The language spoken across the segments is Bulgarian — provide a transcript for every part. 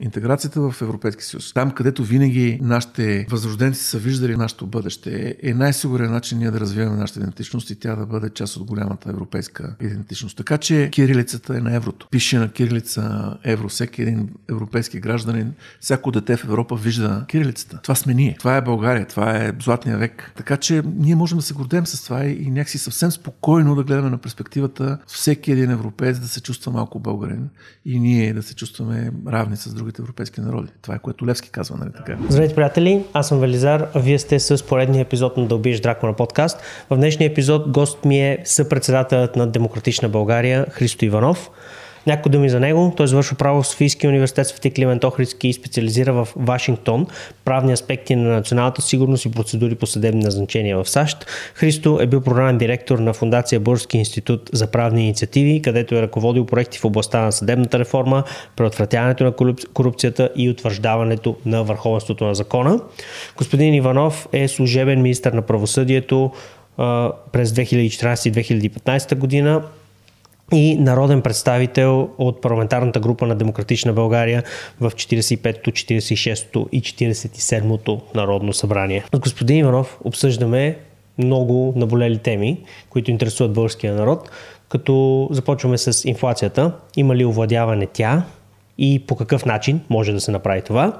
Интеграцията в Европейския съюз, там където винаги нашите възрожденци са виждали нашето бъдеще, е най-сигурен начин ние да развиваме нашата идентичност и тя да бъде част от голямата европейска идентичност. Така че кирилицата е на еврото. Пише на кирилица евро. Всеки един европейски гражданин, всяко дете в Европа вижда кирилицата. Това сме ние. Това е България. Това е златния век. Така че ние можем да се гордеем с това и някакси съвсем спокойно да гледаме на перспективата всеки един европеец да се чувства малко българин и ние да се чувстваме равни с другите европейски народи. Това е което Левски казва, нали така? Здравейте, приятели! Аз съм Велизар, а вие сте с поредния епизод на Да убиеш Дракона подкаст. В днешния епизод гост ми е съпредседателят на Демократична България Христо Иванов. Някои думи за него. Той завършва право в Софийския университет Свети Климент Охридски и специализира в Вашингтон правни аспекти на националната сигурност и процедури по съдебни назначения в САЩ. Христо е бил програмен директор на Фундация Български институт за правни инициативи, където е ръководил проекти в областта на съдебната реформа, предотвратяването на корупцията и утвърждаването на върховенството на закона. Господин Иванов е служебен министр на правосъдието през 2014 и 2015 година и народен представител от парламентарната група на Демократична България в 45-то, 46-то и 47-то Народно събрание. С господин Иванов обсъждаме много наболели теми, които интересуват българския народ, като започваме с инфлацията. Има ли овладяване тя и по какъв начин може да се направи това?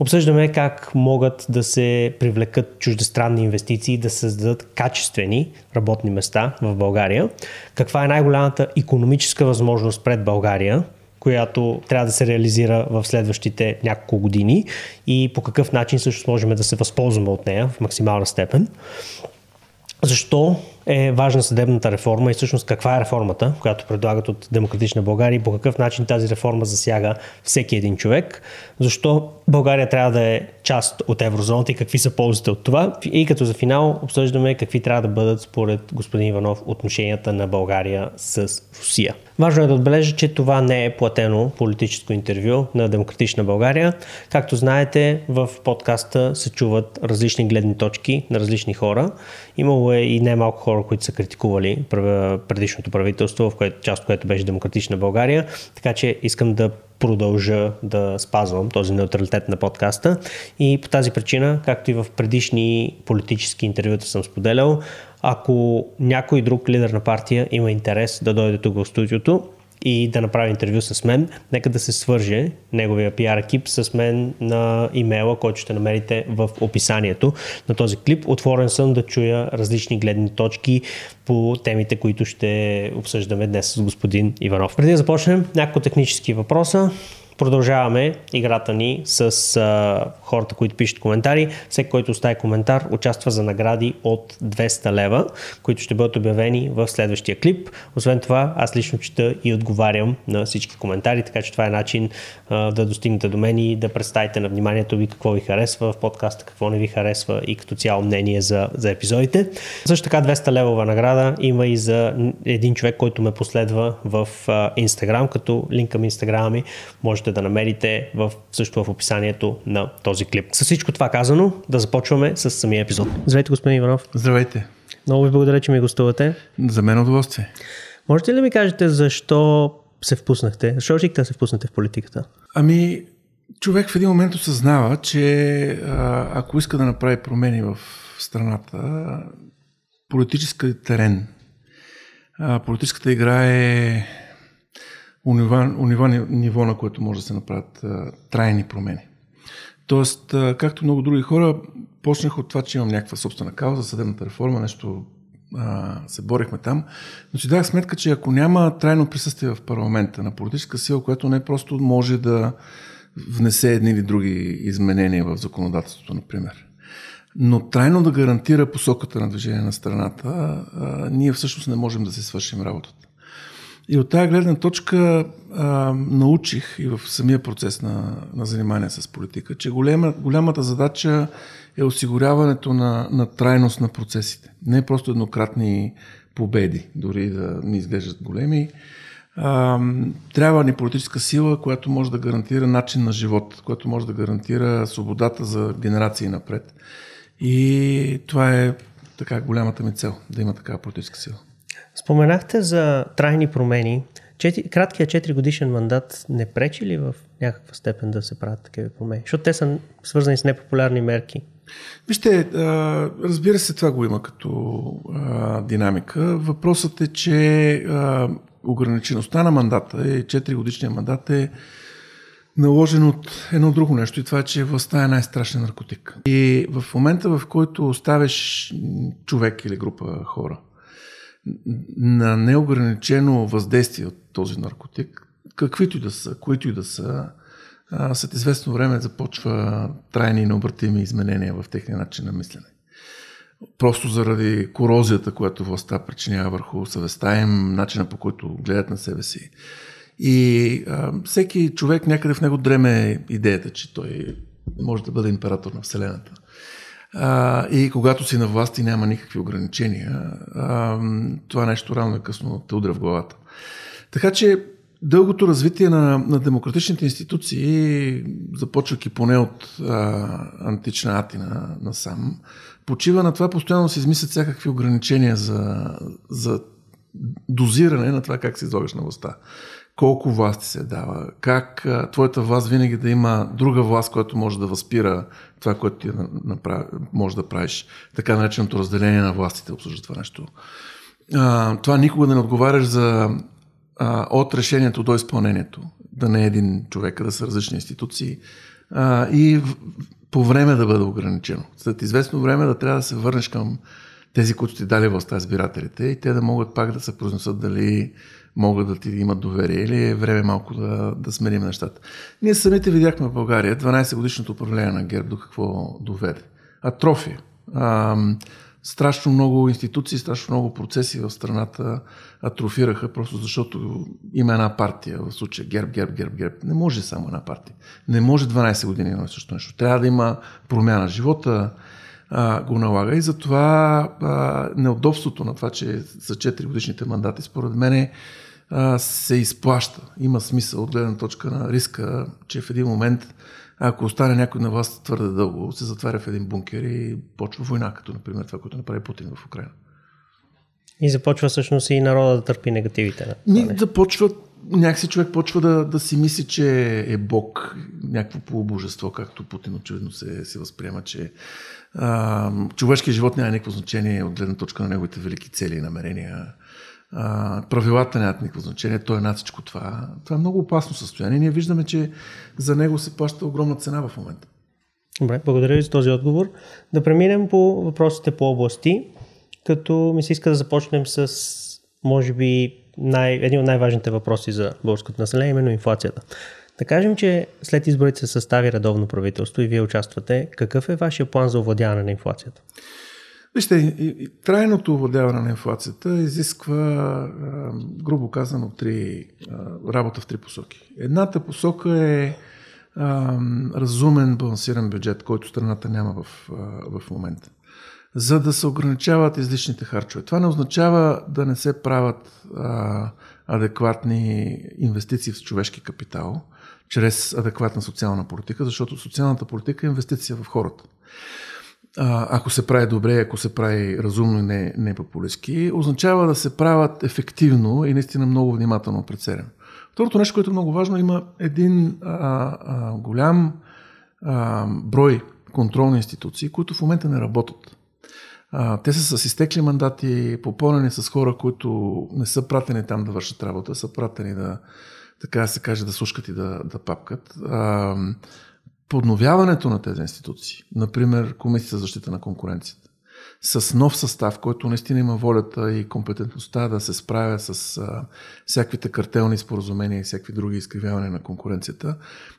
Обсъждаме как могат да се привлекат чуждестранни инвестиции, да създадат качествени работни места в България. Каква е най-голямата економическа възможност пред България, която трябва да се реализира в следващите няколко години и по какъв начин също можем да се възползваме от нея в максимална степен. Защо е важна съдебната реформа и всъщност каква е реформата, която предлагат от Демократична България и по какъв начин тази реформа засяга всеки един човек, защо България трябва да е част от еврозоната и какви са ползите от това. И като за финал обсъждаме какви трябва да бъдат според господин Иванов отношенията на България с Русия. Важно е да отбележа, че това не е платено политическо интервю на Демократична България. Както знаете, в подкаста се чуват различни гледни точки на различни хора. Имало е и немалко хора, които са критикували предишното правителство, в което, част от което беше Демократична България. Така че искам да продължа да спазвам този неутралитет на подкаста. И по тази причина, както и в предишни политически интервюта съм споделял, ако някой друг лидер на партия има интерес да дойде тук в студиото, и да направи интервю с мен, нека да се свърже неговия пиар екип с мен на имейла, който ще намерите в описанието на този клип. Отворен съм да чуя различни гледни точки по темите, които ще обсъждаме днес с господин Иванов. Преди да започнем, няколко технически въпроса. Продължаваме играта ни с а, хората, които пишат коментари. Всеки, който остави коментар, участва за награди от 200 лева, които ще бъдат обявени в следващия клип. Освен това, аз лично чета и отговарям на всички коментари, така че това е начин а, да достигнете до мен и да представите на вниманието ви какво ви харесва в подкаста, какво не ви харесва и като цяло мнение за, за епизодите. Също така 200 левова награда има и за един човек, който ме последва в Instagram, като линк към Instagram ми може можете да намерите в, също в описанието на този клип. С всичко това казано, да започваме с самия епизод. Здравейте, господин Иванов. Здравейте. Много ви благодаря, че ми гостувате. За мен удоволствие. Можете ли да ми кажете защо се впуснахте? Защо решихте да се впуснете в политиката? Ами, човек в един момент осъзнава, че а, ако иска да направи промени в страната, политическа терен, а, политическата игра е унива, унива ниво, на което може да се направят а, трайни промени. Тоест, а, както много други хора, почнах от това, че имам някаква собствена кауза, съдебната реформа, нещо а, се борихме там, но си дах сметка, че ако няма трайно присъствие в парламента на политическа сила, която не просто може да внесе едни или други изменения в законодателството, например, но трайно да гарантира посоката на движение на страната, а, ние всъщност не можем да се свършим работата. И от тази гледна точка а, научих и в самия процес на, на занимание с политика, че голема, голямата задача е осигуряването на, на трайност на процесите. Не просто еднократни победи, дори да не изглеждат големи. А, трябва ни политическа сила, която може да гарантира начин на живот, която може да гарантира свободата за генерации напред. И това е така голямата ми цел, да има такава политическа сила. Споменахте за трайни промени. Чети, краткият 4 годишен мандат не пречи ли в някаква степен да се правят такива промени? Защото те са свързани с непопулярни мерки. Вижте, разбира се, това го има като динамика. Въпросът е, че ограничеността на мандата, е 4 годишния мандат е наложен от едно друго нещо и това е, че властта е най-страшен наркотик. И в момента, в който оставиш човек или група хора на неограничено въздействие от този наркотик, каквито и да са, които и да са, след известно време започва трайни и необратими изменения в техния начин на мислене. Просто заради корозията, която властта причинява върху съвестта им, начина по който гледат на себе си. И а, всеки човек някъде в него дреме идеята, че той може да бъде император на Вселената. А, и когато си на власт и няма никакви ограничения, а, това нещо рано и късно те удря в главата. Така че дългото развитие на, на демократичните институции, започвайки поне от а, антична Атина насам, почива на това постоянно се измислят всякакви ограничения за, за дозиране на това как се излагаш на властта. Колко власт се дава, как а, твоята власт винаги да има друга власт, която може да възпира това, което ти направи, може да правиш. Така нареченото разделение на властите обслужва това нещо. А, това никога да не отговаряш за а, от решението до изпълнението. Да не е един човек, да са различни институции. А, и в, по време да бъде ограничено. След известно време да трябва да се върнеш към тези, които ти дали властта избирателите и те да могат пак да се произнесат дали могат да ти имат доверие или е време малко да, да смерим нещата. Ние самите видяхме в България 12 годишното управление на ГЕРБ до какво доведе. Атрофия. А, страшно много институции, страшно много процеси в страната атрофираха, просто защото има една партия, в случая ГЕРБ, ГЕРБ, ГЕРБ, ГЕРБ. Не може само една партия. Не може 12 години на също нещо. Трябва да има промяна. Живота а, го налага и затова а, неудобството на това, че за 4 годишните мандати, според мен се изплаща. Има смисъл от гледна точка на риска, че в един момент ако остане някой на власт твърде дълго, се затваря в един бункер и почва война, като например това, което направи Путин в Украина. И започва всъщност и народа да търпи негативите. Ни започва, някакси човек почва да, да си мисли, че е бог, някакво полубожество, както Путин очевидно се, се възприема, че а, човешкият живот няма никакво значение от гледна точка на неговите велики цели и намерения. А, правилата нямат никакво значение, той е над всичко това. Това е много опасно състояние. Ние виждаме, че за него се плаща огромна цена в момента. Добре, благодаря ви за този отговор. Да преминем по въпросите по области, като ми се иска да започнем с, може би, най, един от най-важните въпроси за българското население, именно инфлацията. Да кажем, че след изборите се състави редовно правителство и вие участвате. Какъв е вашия план за овладяване на инфлацията? Вижте, трайното овладяване на инфлацията изисква, грубо казано, три, работа в три посоки. Едната посока е разумен, балансиран бюджет, който страната няма в, в момента. За да се ограничават излишните харчове. Това не означава да не се правят а, адекватни инвестиции в човешки капитал, чрез адекватна социална политика, защото социалната политика е инвестиция в хората ако се прави добре, ако се прави разумно и не, не популистски, означава да се правят ефективно и наистина много внимателно прецелено. Второто нещо, което е много важно, има един а, а, голям а, брой контролни институции, които в момента не работят. А, те са с изтекли мандати, попълнени с хора, които не са пратени там да вършат работа, са пратени да, така да се каже, да слушкат и да, да папкат. А, подновяването на тези институции, например Комисията за защита на конкуренцията, с нов състав, който наистина има волята и компетентността да се справя с а, всякаквите картелни споразумения и всякакви други изкривявания на конкуренцията,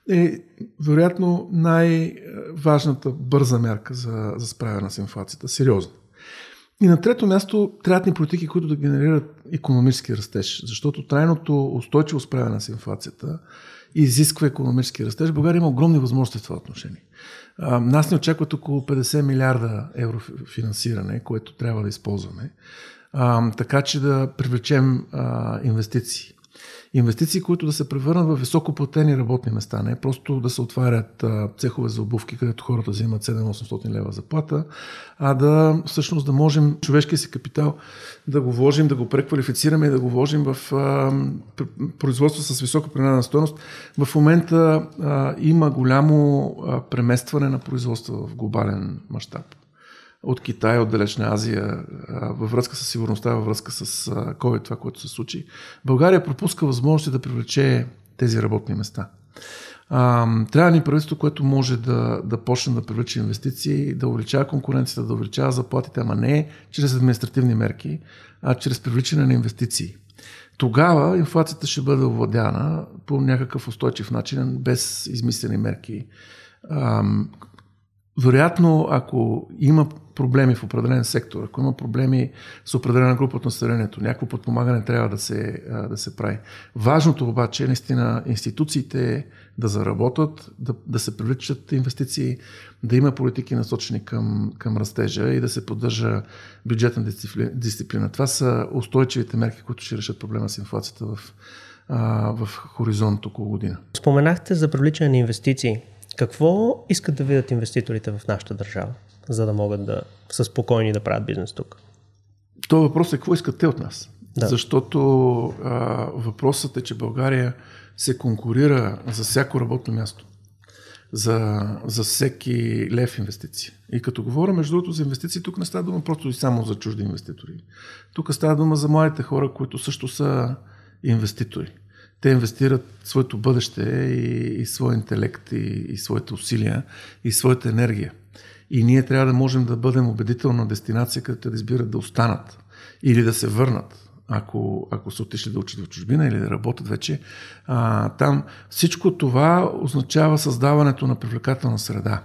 е вероятно най-важната бърза мярка за, за справяне с инфлацията. Сериозно. И на трето място трябват ни политики, които да генерират економически растеж, защото трайното устойчиво справяне с инфлацията изисква економически растеж. България има огромни възможности в това отношение. Нас не очакват около 50 милиарда евро финансиране, което трябва да използваме, така че да привлечем инвестиции. Инвестиции, които да се превърнат в високоплатени работни места, не просто да се отварят цехове за обувки, където хората взимат 7-800 лева заплата, а да всъщност да можем човешкия си капитал да го вложим, да го преквалифицираме и да го вложим в а, производство с висока принадена стоеност. В момента а, има голямо а, преместване на производства в глобален мащаб от Китай, от Далечна Азия, във връзка с сигурността, във връзка с COVID, това, което се случи. България пропуска възможности да привлече тези работни места. трябва ни правителство, което може да, да почне да привлече инвестиции, да увеличава конкуренцията, да увеличава заплатите, ама не чрез административни мерки, а чрез привличане на инвестиции. Тогава инфлацията ще бъде овладяна по някакъв устойчив начин, без измислени мерки. Вероятно, ако има проблеми в определен сектор, ако има проблеми с определена група от населението, някакво подпомагане трябва да се, да се прави. Важното обаче е наистина институциите да заработят, да, да се привличат инвестиции, да има политики насочени към, към растежа и да се поддържа бюджетна дисциплина. Това са устойчивите мерки, които ще решат проблема с инфлацията в, в хоризонт около година. Споменахте за привличане на инвестиции. Какво искат да видят инвеститорите в нашата държава? за да могат да са спокойни да правят бизнес тук? То въпрос е какво искат те от нас. Да. Защото а, въпросът е, че България се конкурира за всяко работно място. За, за всеки лев инвестиции. И като говоря, между другото, за инвестиции, тук не става дума просто и само за чужди инвеститори. Тук става дума за младите хора, които също са инвеститори. Те инвестират своето бъдеще и, и своя интелект, и, и своите усилия, и своята енергия. И ние трябва да можем да бъдем убедителна дестинация, където да избират да останат или да се върнат, ако, ако са отишли да учат в чужбина или да работят вече. А, там всичко това означава създаването на привлекателна среда.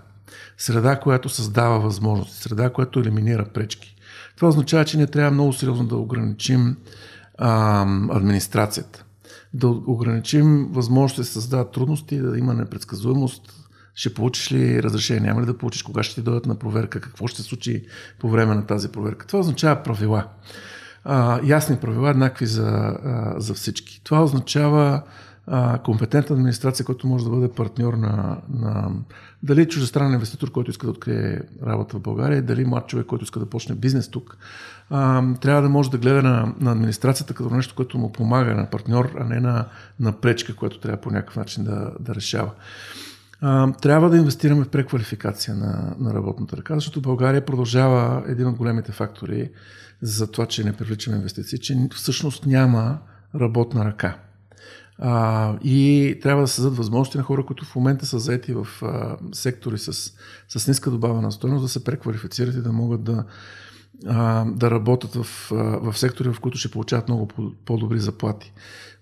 Среда, която създава възможности, среда, която елиминира пречки. Това означава, че ние трябва много сериозно да ограничим а, администрацията. Да ограничим възможности да се създават трудности, да има непредсказуемост, ще получиш ли разрешение, няма ли да получиш, кога ще ти дойдат на проверка, какво ще се случи по време на тази проверка. Това означава правила. А, ясни правила, еднакви за, а, за всички. Това означава компетентна администрация, която може да бъде партньор на, на дали чуждестранен инвеститор, който иска да открие работа в България, дали млад човек, който иска да почне бизнес тук. А, трябва да може да гледа на, на администрацията като нещо, което му помага, на партньор, а не на, на пречка, която трябва по някакъв начин да, да решава а, трябва да инвестираме в преквалификация на, на работната ръка, защото България продължава един от големите фактори за това, че не привличаме инвестиции, че всъщност няма работна ръка. А, и трябва да създадат възможности на хора, които в момента са заети в а, сектори с, с ниска добавена стоеност, да се преквалифицират и да могат да, а, да работят в, в сектори, в които ще получават много по-добри заплати.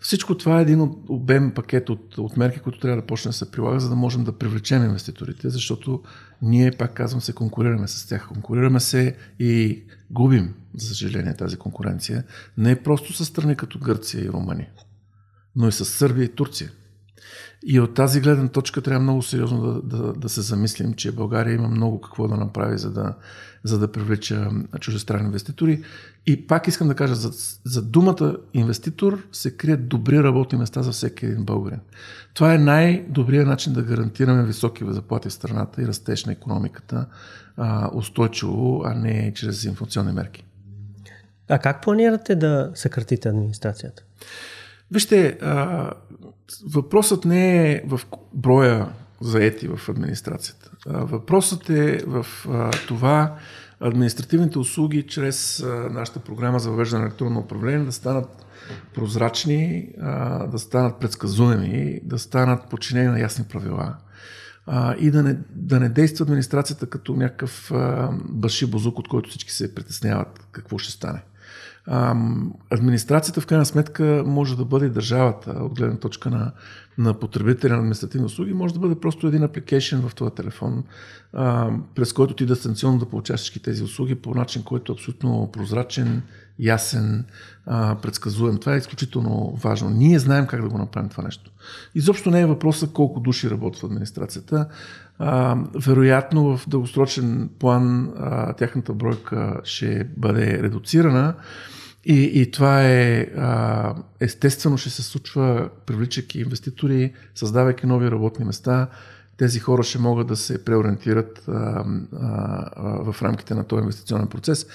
Всичко това е един обем пакет от, от мерки, които трябва да почне да се прилага, за да можем да привлечем инвеститорите, защото ние, пак казвам, се конкурираме с тях. Конкурираме се и губим, за съжаление, тази конкуренция. Не просто с страни като Гърция и Румъния, но и с Сърбия и Турция. И от тази гледна точка трябва много сериозно да, да, да се замислим, че България има много какво да направи, за да, за да привлеча чуждестранни инвеститори. И пак искам да кажа, за, за думата инвеститор се крият добри работни места за всеки един българин. Това е най-добрият начин да гарантираме високи заплати в страната и растеж на економиката а, устойчиво, а не чрез инфлационни мерки. А как планирате да съкратите администрацията? Вижте, а, въпросът не е в броя заети в администрацията. А, въпросът е в а, това административните услуги чрез а, нашата програма за въвеждане на електронно управление да станат прозрачни, а, да станат предсказуеми, да станат подчинени на ясни правила а, и да не, да не действа администрацията като някакъв баши бозук, от който всички се притесняват какво ще стане администрацията в крайна сметка може да бъде държавата от гледна точка на, на потребителя на административни услуги, може да бъде просто един апликейшн в този телефон, а, през който ти дистанционно да получаваш всички тези услуги по начин, който е абсолютно прозрачен, ясен, а, предсказуем. Това е изключително важно. Ние знаем как да го направим това нещо. Изобщо не е въпроса колко души работят в администрацията. А, вероятно в дългосрочен план а, тяхната бройка ще бъде редуцирана И, и това е а, естествено ще се случва, привличайки инвеститори, създавайки нови работни места. Тези хора ще могат да се преориентират а, а, в рамките на този инвестиционен процес.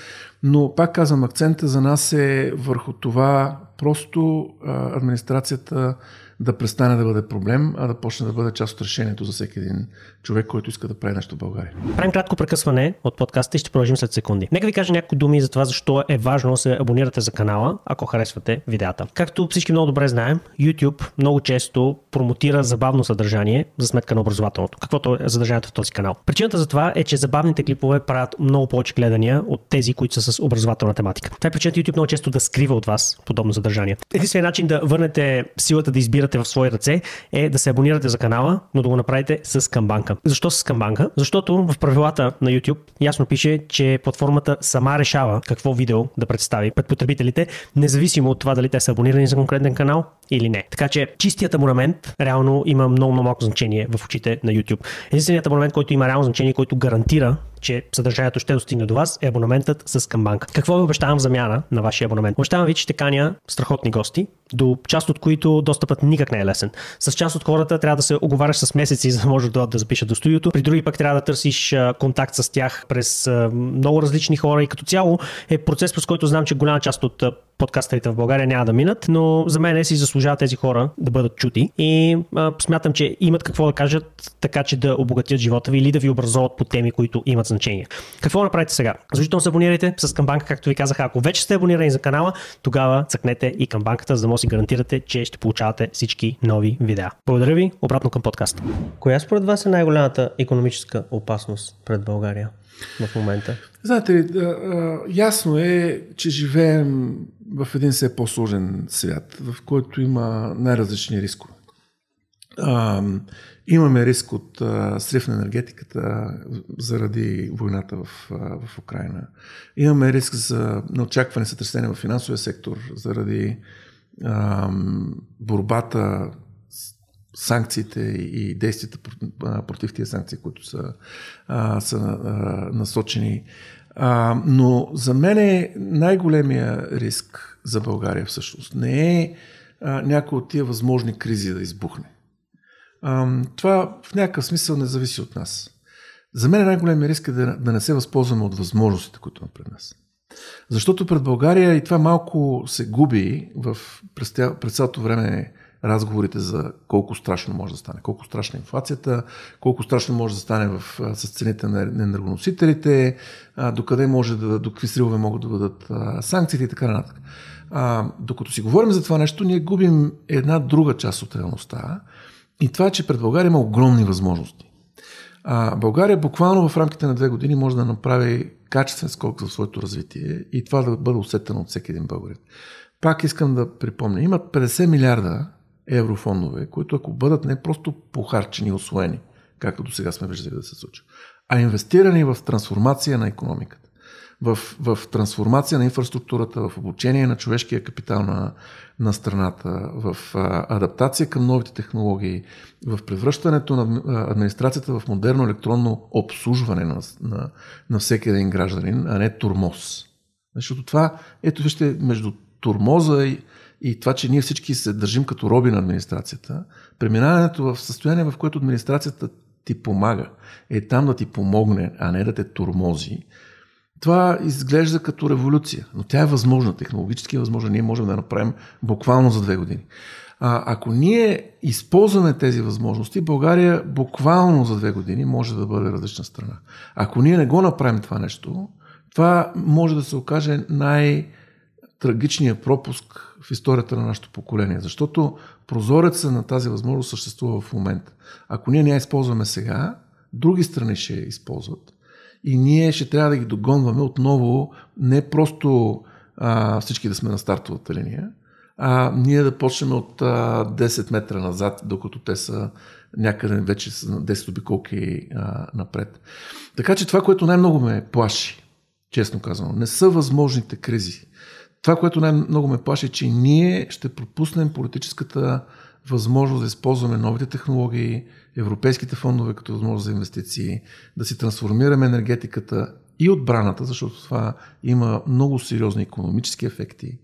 Но пак казвам, акцента за нас е върху това просто а, администрацията да престане да бъде проблем, а да почне да бъде част от решението за всеки един човек, който иска да прави нещо в България. Правим кратко прекъсване от подкаста и ще продължим след секунди. Нека ви кажа някои думи за това, защо е важно да се абонирате за канала, ако харесвате видеята. Както всички много добре знаем, YouTube много често промотира забавно съдържание за сметка на образователното, каквото е съдържанието в този канал. Причината за това е, че забавните клипове правят много повече гледания от тези, които са с образователна тематика. Това е причината YouTube много често да скрива от вас подобно съдържание. Единственият начин да върнете силата да избирате в свои ръце е да се абонирате за канала, но да го направите с камбанка. Защо с камбанка? Защото в правилата на YouTube ясно пише, че платформата сама решава какво видео да представи пред потребителите, независимо от това дали те са абонирани за конкретен канал или не. Така че чистият абонамент реално има много, много малко значение в очите на YouTube. Единственият абонамент, който има реално значение, който гарантира че съдържанието ще достигне до вас, е абонаментът с Камбанк. Какво ви обещавам в замяна на вашия абонамент? Обещавам ви, че ще каня страхотни гости, до част от които достъпът никак не е лесен. С част от хората трябва да се оговаряш с месеци, за да може да, да запишат до студиото. При други пък трябва да търсиш контакт с тях през много различни хора и като цяло е процес, през който знам, че голяма част от подкастерите в България няма да минат, но за мен си заслужават тези хора да бъдат чути и а, смятам, че имат какво да кажат, така че да обогатят живота ви или да ви образоват по теми, които имат значение. Какво направите сега? Задължително се абонирайте с камбанка, както ви казах. Ако вече сте абонирани за канала, тогава цъкнете и камбанката, за да може да си гарантирате, че ще получавате всички нови видеа. Благодаря ви, обратно към подкаста. Коя според вас е най-голямата економическа опасност пред България в момента? Знаете ли, ясно е, че живеем в един все по-сложен свят, в който има най-различни рискове. Имаме риск от а, срив на енергетиката заради войната в, а, в Украина. Имаме риск за неочакване сътресения в финансовия сектор заради а, борбата санкциите и действията против тия санкции, които са, а, са а, насочени. А, но за мен е най-големия риск за България всъщност не е а, някои от тия възможни кризи да избухне. Това в някакъв смисъл не зависи от нас. За мен най-големия риск е да, да не се възползваме от възможностите, които има пред нас. Защото пред България и това малко се губи в, през, през цялото време разговорите за колко страшно може да стане, колко страшна е инфлацията, колко страшно може да стане в, с цените на енергоносителите, докъде може да, до какви срилове могат да бъдат санкциите и така нататък. Докато си говорим за това нещо, ние губим една друга част от реалността и това е, че пред България има огромни възможности. А, България буквално в рамките на две години може да направи качествен скок за своето развитие и това да бъде усетено от всеки един българин. Пак искам да припомня, имат 50 милиарда еврофондове, които ако бъдат не просто похарчени и освоени, както до сега сме виждали да се случва, а инвестирани в трансформация на економиката, в, в трансформация на инфраструктурата, в обучение на човешкия капитал на, на страната, в а, адаптация към новите технологии, в превръщането на администрацията в модерно електронно обслужване на, на, на всеки един гражданин, а не турмоз. Защото това, ето вижте, между турмоза и, и това, че ние всички се държим като роби на администрацията, преминаването в състояние, в което администрацията ти помага, е там да ти помогне, а не да те турмози, това изглежда като революция, но тя е възможна, технологически е възможна. Ние можем да направим буквално за две години. А, ако ние използваме тези възможности, България буквално за две години може да бъде различна страна. Ако ние не го направим това нещо, това може да се окаже най- трагичния пропуск в историята на нашето поколение, защото прозореца на тази възможност съществува в момента. Ако ние не я използваме сега, други страни ще я използват и ние ще трябва да ги догонваме отново, не просто а, всички да сме на стартовата линия, а ние да почнем от а, 10 метра назад, докато те са някъде вече на 10 обиколки а, напред. Така че това, което най-много ме плаши, честно казано, не са възможните кризи. Това, което най-много ме плаши, е, че ние ще пропуснем политическата възможност да използваме новите технологии, европейските фондове като възможност за инвестиции, да си трансформираме енергетиката и отбраната, защото това има много сериозни економически ефекти,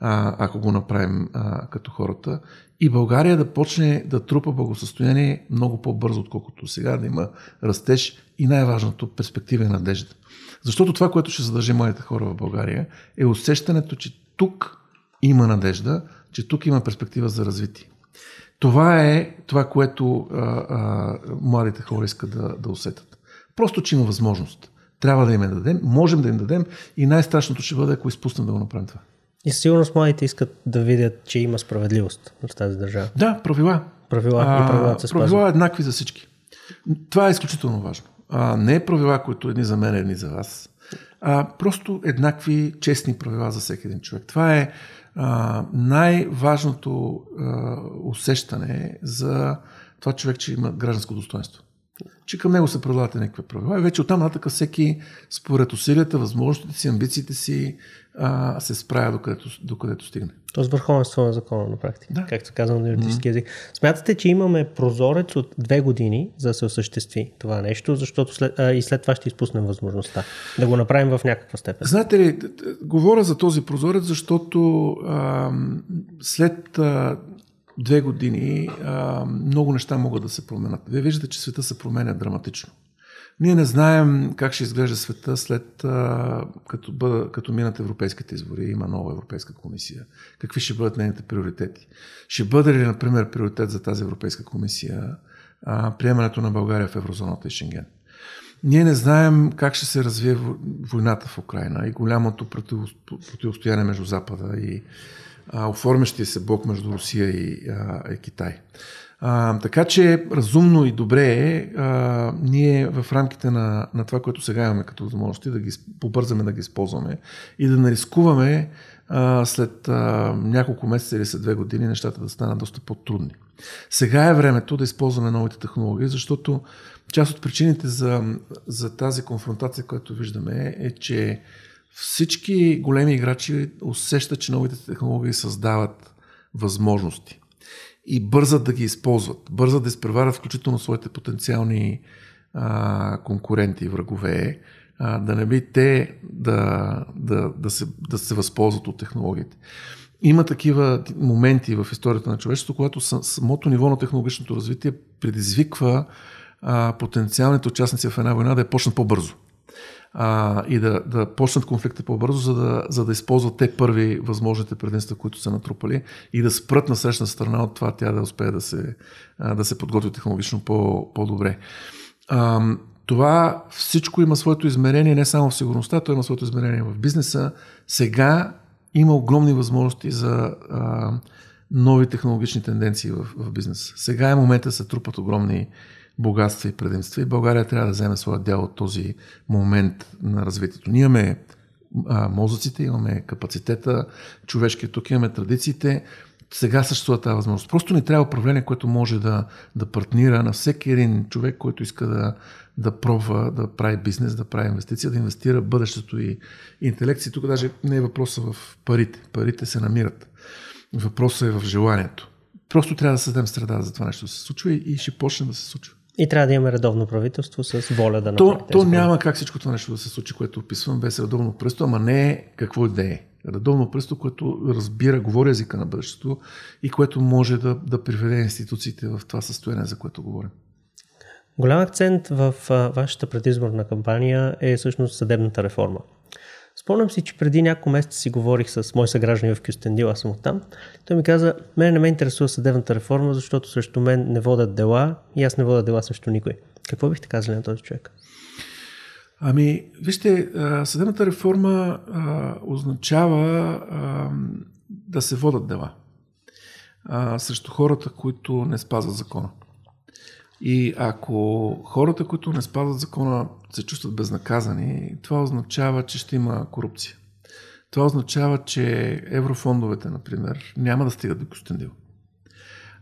а, ако го направим а, като хората, и България да почне да трупа благосъстояние много по-бързо, отколкото сега, да има растеж и най-важното перспектива и надежда. Защото това, което ще задържи младите хора в България, е усещането, че тук има надежда, че тук има перспектива за развитие. Това е това, което а, а, младите хора искат да, да усетят. Просто, че има възможност. Трябва да им я дадем, можем да им дадем и най-страшното ще бъде, ако изпуснем да го направим това. И със сигурност младите искат да видят, че има справедливост в тази държава. Да, правила. Правила а, и правила се спазват. Еднакви за всички. Това е изключително важно. А, не е правила, които едни за мен, едни за вас. А, просто еднакви, честни правила за всеки един човек. Това е най-важното усещане за това човек, че има гражданско достоинство че към него се предлагате някакви правила. И вече оттам нататък всеки, според усилията, възможностите си, амбициите си, а, се справя докъдето, докъдето стигне. Тоест върховенство на закона на практика, да. както казвам на юридически mm-hmm. Смятате, че имаме прозорец от две години за да се осъществи това нещо, защото след, а, и след това ще изпуснем възможността да го направим в някаква степен. Знаете ли, говоря за този прозорец, защото а, след а, две години а, много неща могат да се променят. Вие виждате, че света се променя драматично. Ние не знаем как ще изглежда света след като, бъда, като минат европейските избори. Има нова Европейска комисия. Какви ще бъдат нейните приоритети? Ще бъде ли, например, приоритет за тази Европейска комисия а, приемането на България в еврозоната и Шенген? Ние не знаем как ще се развие войната в Украина и голямото противостояние между Запада и оформящия се блок между Русия и, а, и Китай. А, така че разумно и добре е а, ние в рамките на, на това, което сега имаме като възможности, да ги побързаме да ги използваме и да не рискуваме а, след а, няколко месеца или след две години нещата да станат доста по-трудни. Сега е времето да използваме новите технологии, защото част от причините за, за тази конфронтация, която виждаме е, че всички големи играчи усещат, че новите технологии създават възможности и бързат да ги използват, бързат да изпреварят включително своите потенциални а, конкуренти и врагове, а, да не би те да, да, да, се, да се възползват от технологиите. Има такива моменти в историята на човечеството, когато самото ниво на технологичното развитие предизвиква а, потенциалните участници в една война да я почнат по-бързо а, и да, да почнат конфликта по-бързо, за да, за да използват те първи възможните предимства, които са натрупали и да спрат на срещна страна от това тя да успее да се, а, да се подготви технологично по, по-добре. А, това всичко има своето измерение не само в сигурността, то има своето измерение в бизнеса. Сега има огромни възможности за а, нови технологични тенденции в, в бизнеса. Сега е момента да се трупат огромни богатства и предимства и България трябва да вземе своя дял от този момент на развитието. Ние имаме а, мозъците, имаме капацитета, човешкия тук имаме традициите, сега съществува тази възможност. Просто ни трябва управление, което може да, да партнира на всеки един човек, който иска да, да пробва да прави бизнес, да прави инвестиция, да инвестира бъдещето и интелекция. Тук даже не е въпроса в парите. Парите се намират. Въпросът е в желанието. Просто трябва да създадем среда за това нещо да се случва и ще почне да се случва. И трябва да имаме редовно правителство с воля да направи То, то няма как всичко това нещо да се случи, което описвам без редовно правителство, ама не е какво да е. Редовно правителство, което разбира, говори езика на бъдещето и което може да, да приведе институциите в това състояние, за което говорим. Голям акцент в вашата предизборна кампания е всъщност съдебната реформа. Спомням си, че преди няколко месеца си говорих с мой съграждан в Кюстендил, аз съм оттам. Той ми каза, мен не ме интересува съдебната реформа, защото срещу мен не водят дела и аз не водя дела срещу никой. Какво бихте казали на този човек? Ами, вижте, съдебната реформа а, означава а, да се водят дела а, срещу хората, които не спазват закона. И ако хората, които не спазват закона, се чувстват безнаказани, това означава, че ще има корупция. Това означава, че еврофондовете, например, няма да стигат до Костендил.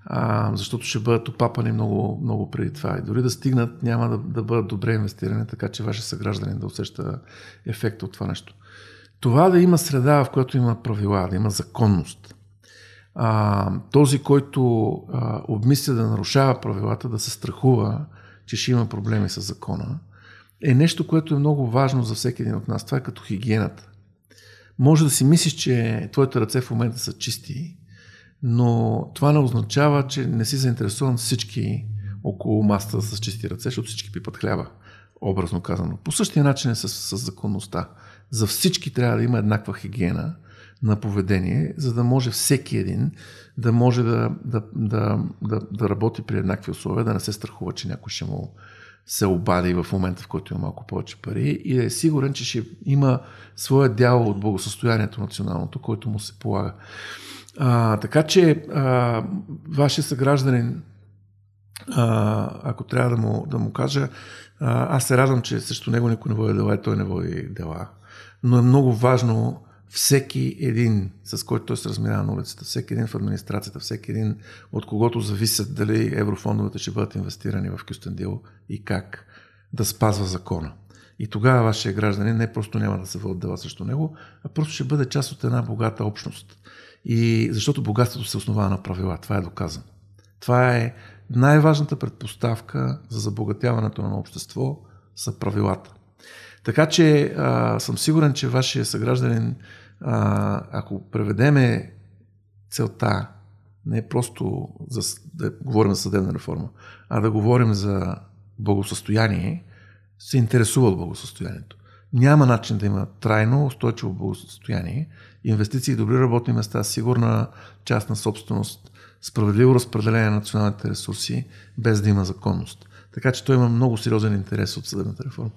А, защото ще бъдат опапани много, много преди това. И дори да стигнат, няма да, да бъдат добре инвестирани, така че вашия съгражданин да усеща ефекта от това нещо. Това да има среда, в която има правила, да има законност, а, този, който а, обмисля да нарушава правилата, да се страхува, че ще има проблеми с закона, е нещо, което е много важно за всеки един от нас. Това е като хигиената. Може да си мислиш, че твоите ръце в момента са чисти, но това не означава, че не си заинтересуван всички около масата с чисти ръце, защото всички пипат хляба, образно казано. По същия начин е с, с законността. За всички трябва да има еднаква хигиена на поведение, за да може всеки един да може да, да, да, да, да работи при еднакви условия, да не се страхува, че някой ще му се обади в момента, в който има малко повече пари и е сигурен, че ще има своя дял от благосъстоянието националното, който му се полага. А, така че а, вашия съгражданин, а, ако трябва да му, да му кажа, а, аз се радвам, че срещу него никой не води дела и той не води дела. Но е много важно всеки един, с който той се разминава на улицата, всеки един в администрацията, всеки един, от когото зависят дали еврофондовете ще бъдат инвестирани в Кюстендил и как, да спазва закона. И тогава вашия гражданин не просто няма да се водят дела срещу него, а просто ще бъде част от една богата общност. И защото богатството се основава на правила. Това е доказано. Това е най-важната предпоставка за забогатяването на общество са правилата. Така че а, съм сигурен, че вашия съгражданин, а, ако преведеме целта, не просто за, да говорим за съдебна реформа, а да говорим за благосъстояние, се интересува от благосъстоянието. Няма начин да има трайно устойчиво благосъстояние, инвестиции, добри работни места, сигурна частна собственост, справедливо разпределение на националните ресурси, без да има законност. Така че той има много сериозен интерес от съдебната реформа.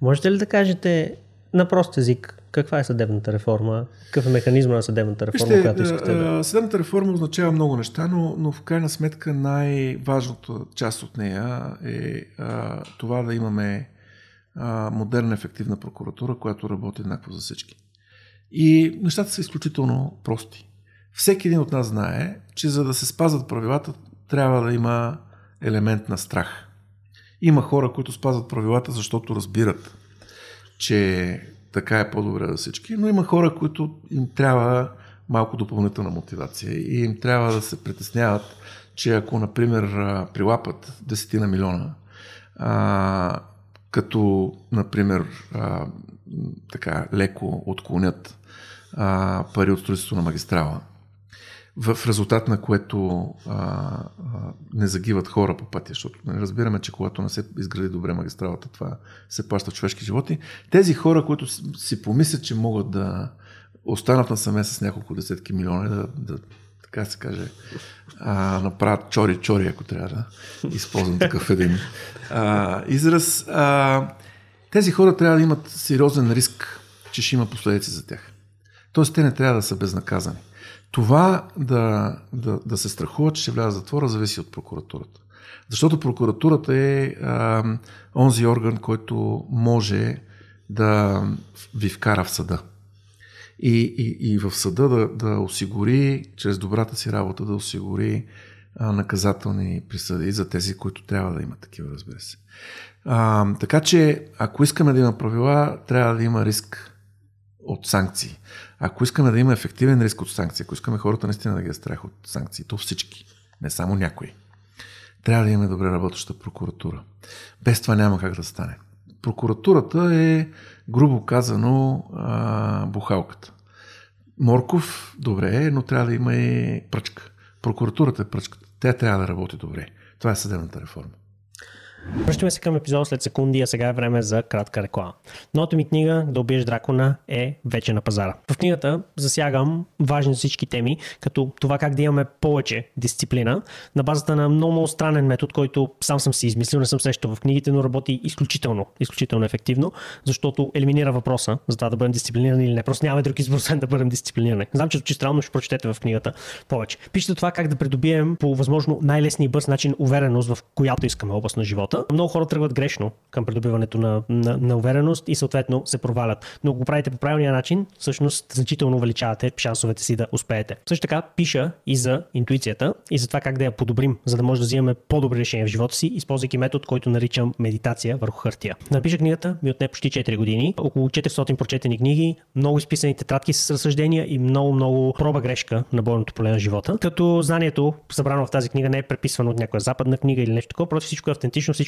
Можете ли да кажете на прост език каква е съдебната реформа? Какъв е механизма на съдебната реформа, Вижте, която искате да... Съдебната реформа означава много неща, но, но в крайна сметка най-важната част от нея е а, това да имаме а, модерна, ефективна прокуратура, която работи еднакво за всички. И нещата са изключително прости. Всеки един от нас знае, че за да се спазват правилата, трябва да има елемент на страх. Има хора, които спазват правилата, защото разбират, че така е по-добре за всички, но има хора, които им трябва малко допълнителна мотивация и им трябва да се притесняват, че ако, например, прилапат 10 на милиона, а, като, например, а, така леко отклонят а, пари от строителство на магистрала, в резултат на което а, а, не загиват хора по пътя, защото не нали, разбираме, че когато не се изгради добре магистралата, това се плаща човешки животи. Тези хора, които си помислят, че могат да останат насаме с няколко десетки милиона, да, да така се каже, а, направят чори-чори, ако трябва да използвам такъв един а, израз. А, тези хора трябва да имат сериозен риск, че ще има последици за тях. Тоест, те не трябва да са безнаказани. Това да, да, да се страхува, че ще вляза в затвора, зависи от прокуратурата. Защото прокуратурата е а, онзи орган, който може да ви вкара в съда. И, и, и в съда да, да осигури, чрез добрата си работа, да осигури а, наказателни присъди за тези, които трябва да имат такива, разбира се. А, така че, ако искаме да има правила, трябва да има риск от санкции. Ако искаме да има ефективен риск от санкции, ако искаме хората наистина да ги е страх от санкции, то всички, не само някои, трябва да имаме добре работеща прокуратура. Без това няма как да стане. Прокуратурата е, грубо казано, бухалката. Морков, добре, но трябва да има и пръчка. Прокуратурата е пръчката. Тя трябва да работи добре. Това е съдебната реформа. Връщаме се към епизода след секунди, а сега е време за кратка реклама. Новата ми книга Да убиеш дракона е вече на пазара. В книгата засягам важни всички теми, като това как да имаме повече дисциплина на базата на много, много странен метод, който сам съм си измислил, не съм срещал в книгите, но работи изключително, изключително ефективно, защото елиминира въпроса за това да бъдем дисциплинирани или не. Просто няма друг избор, да бъдем дисциплинирани. Знам, че звучи странно, ще прочетете в книгата повече. Пишете това как да придобием по възможно най-лесния и бърз начин увереност в която искаме област на живота живота. Много хора тръгват грешно към придобиването на, на, на увереност и съответно се провалят. Но ако го правите по правилния начин, всъщност значително увеличавате шансовете си да успеете. Също така пиша и за интуицията и за това как да я подобрим, за да може да взимаме по-добри решения в живота си, използвайки метод, който наричам медитация върху хартия. напиша книгата ми отне почти 4 години, около 400 прочетени книги, много изписани тетрадки с разсъждения и много, много проба грешка на бойното поле на живота. Като знанието, събрано в тази книга, не е преписвано от някоя западна книга или нещо такова, просто всичко е автентично, всичко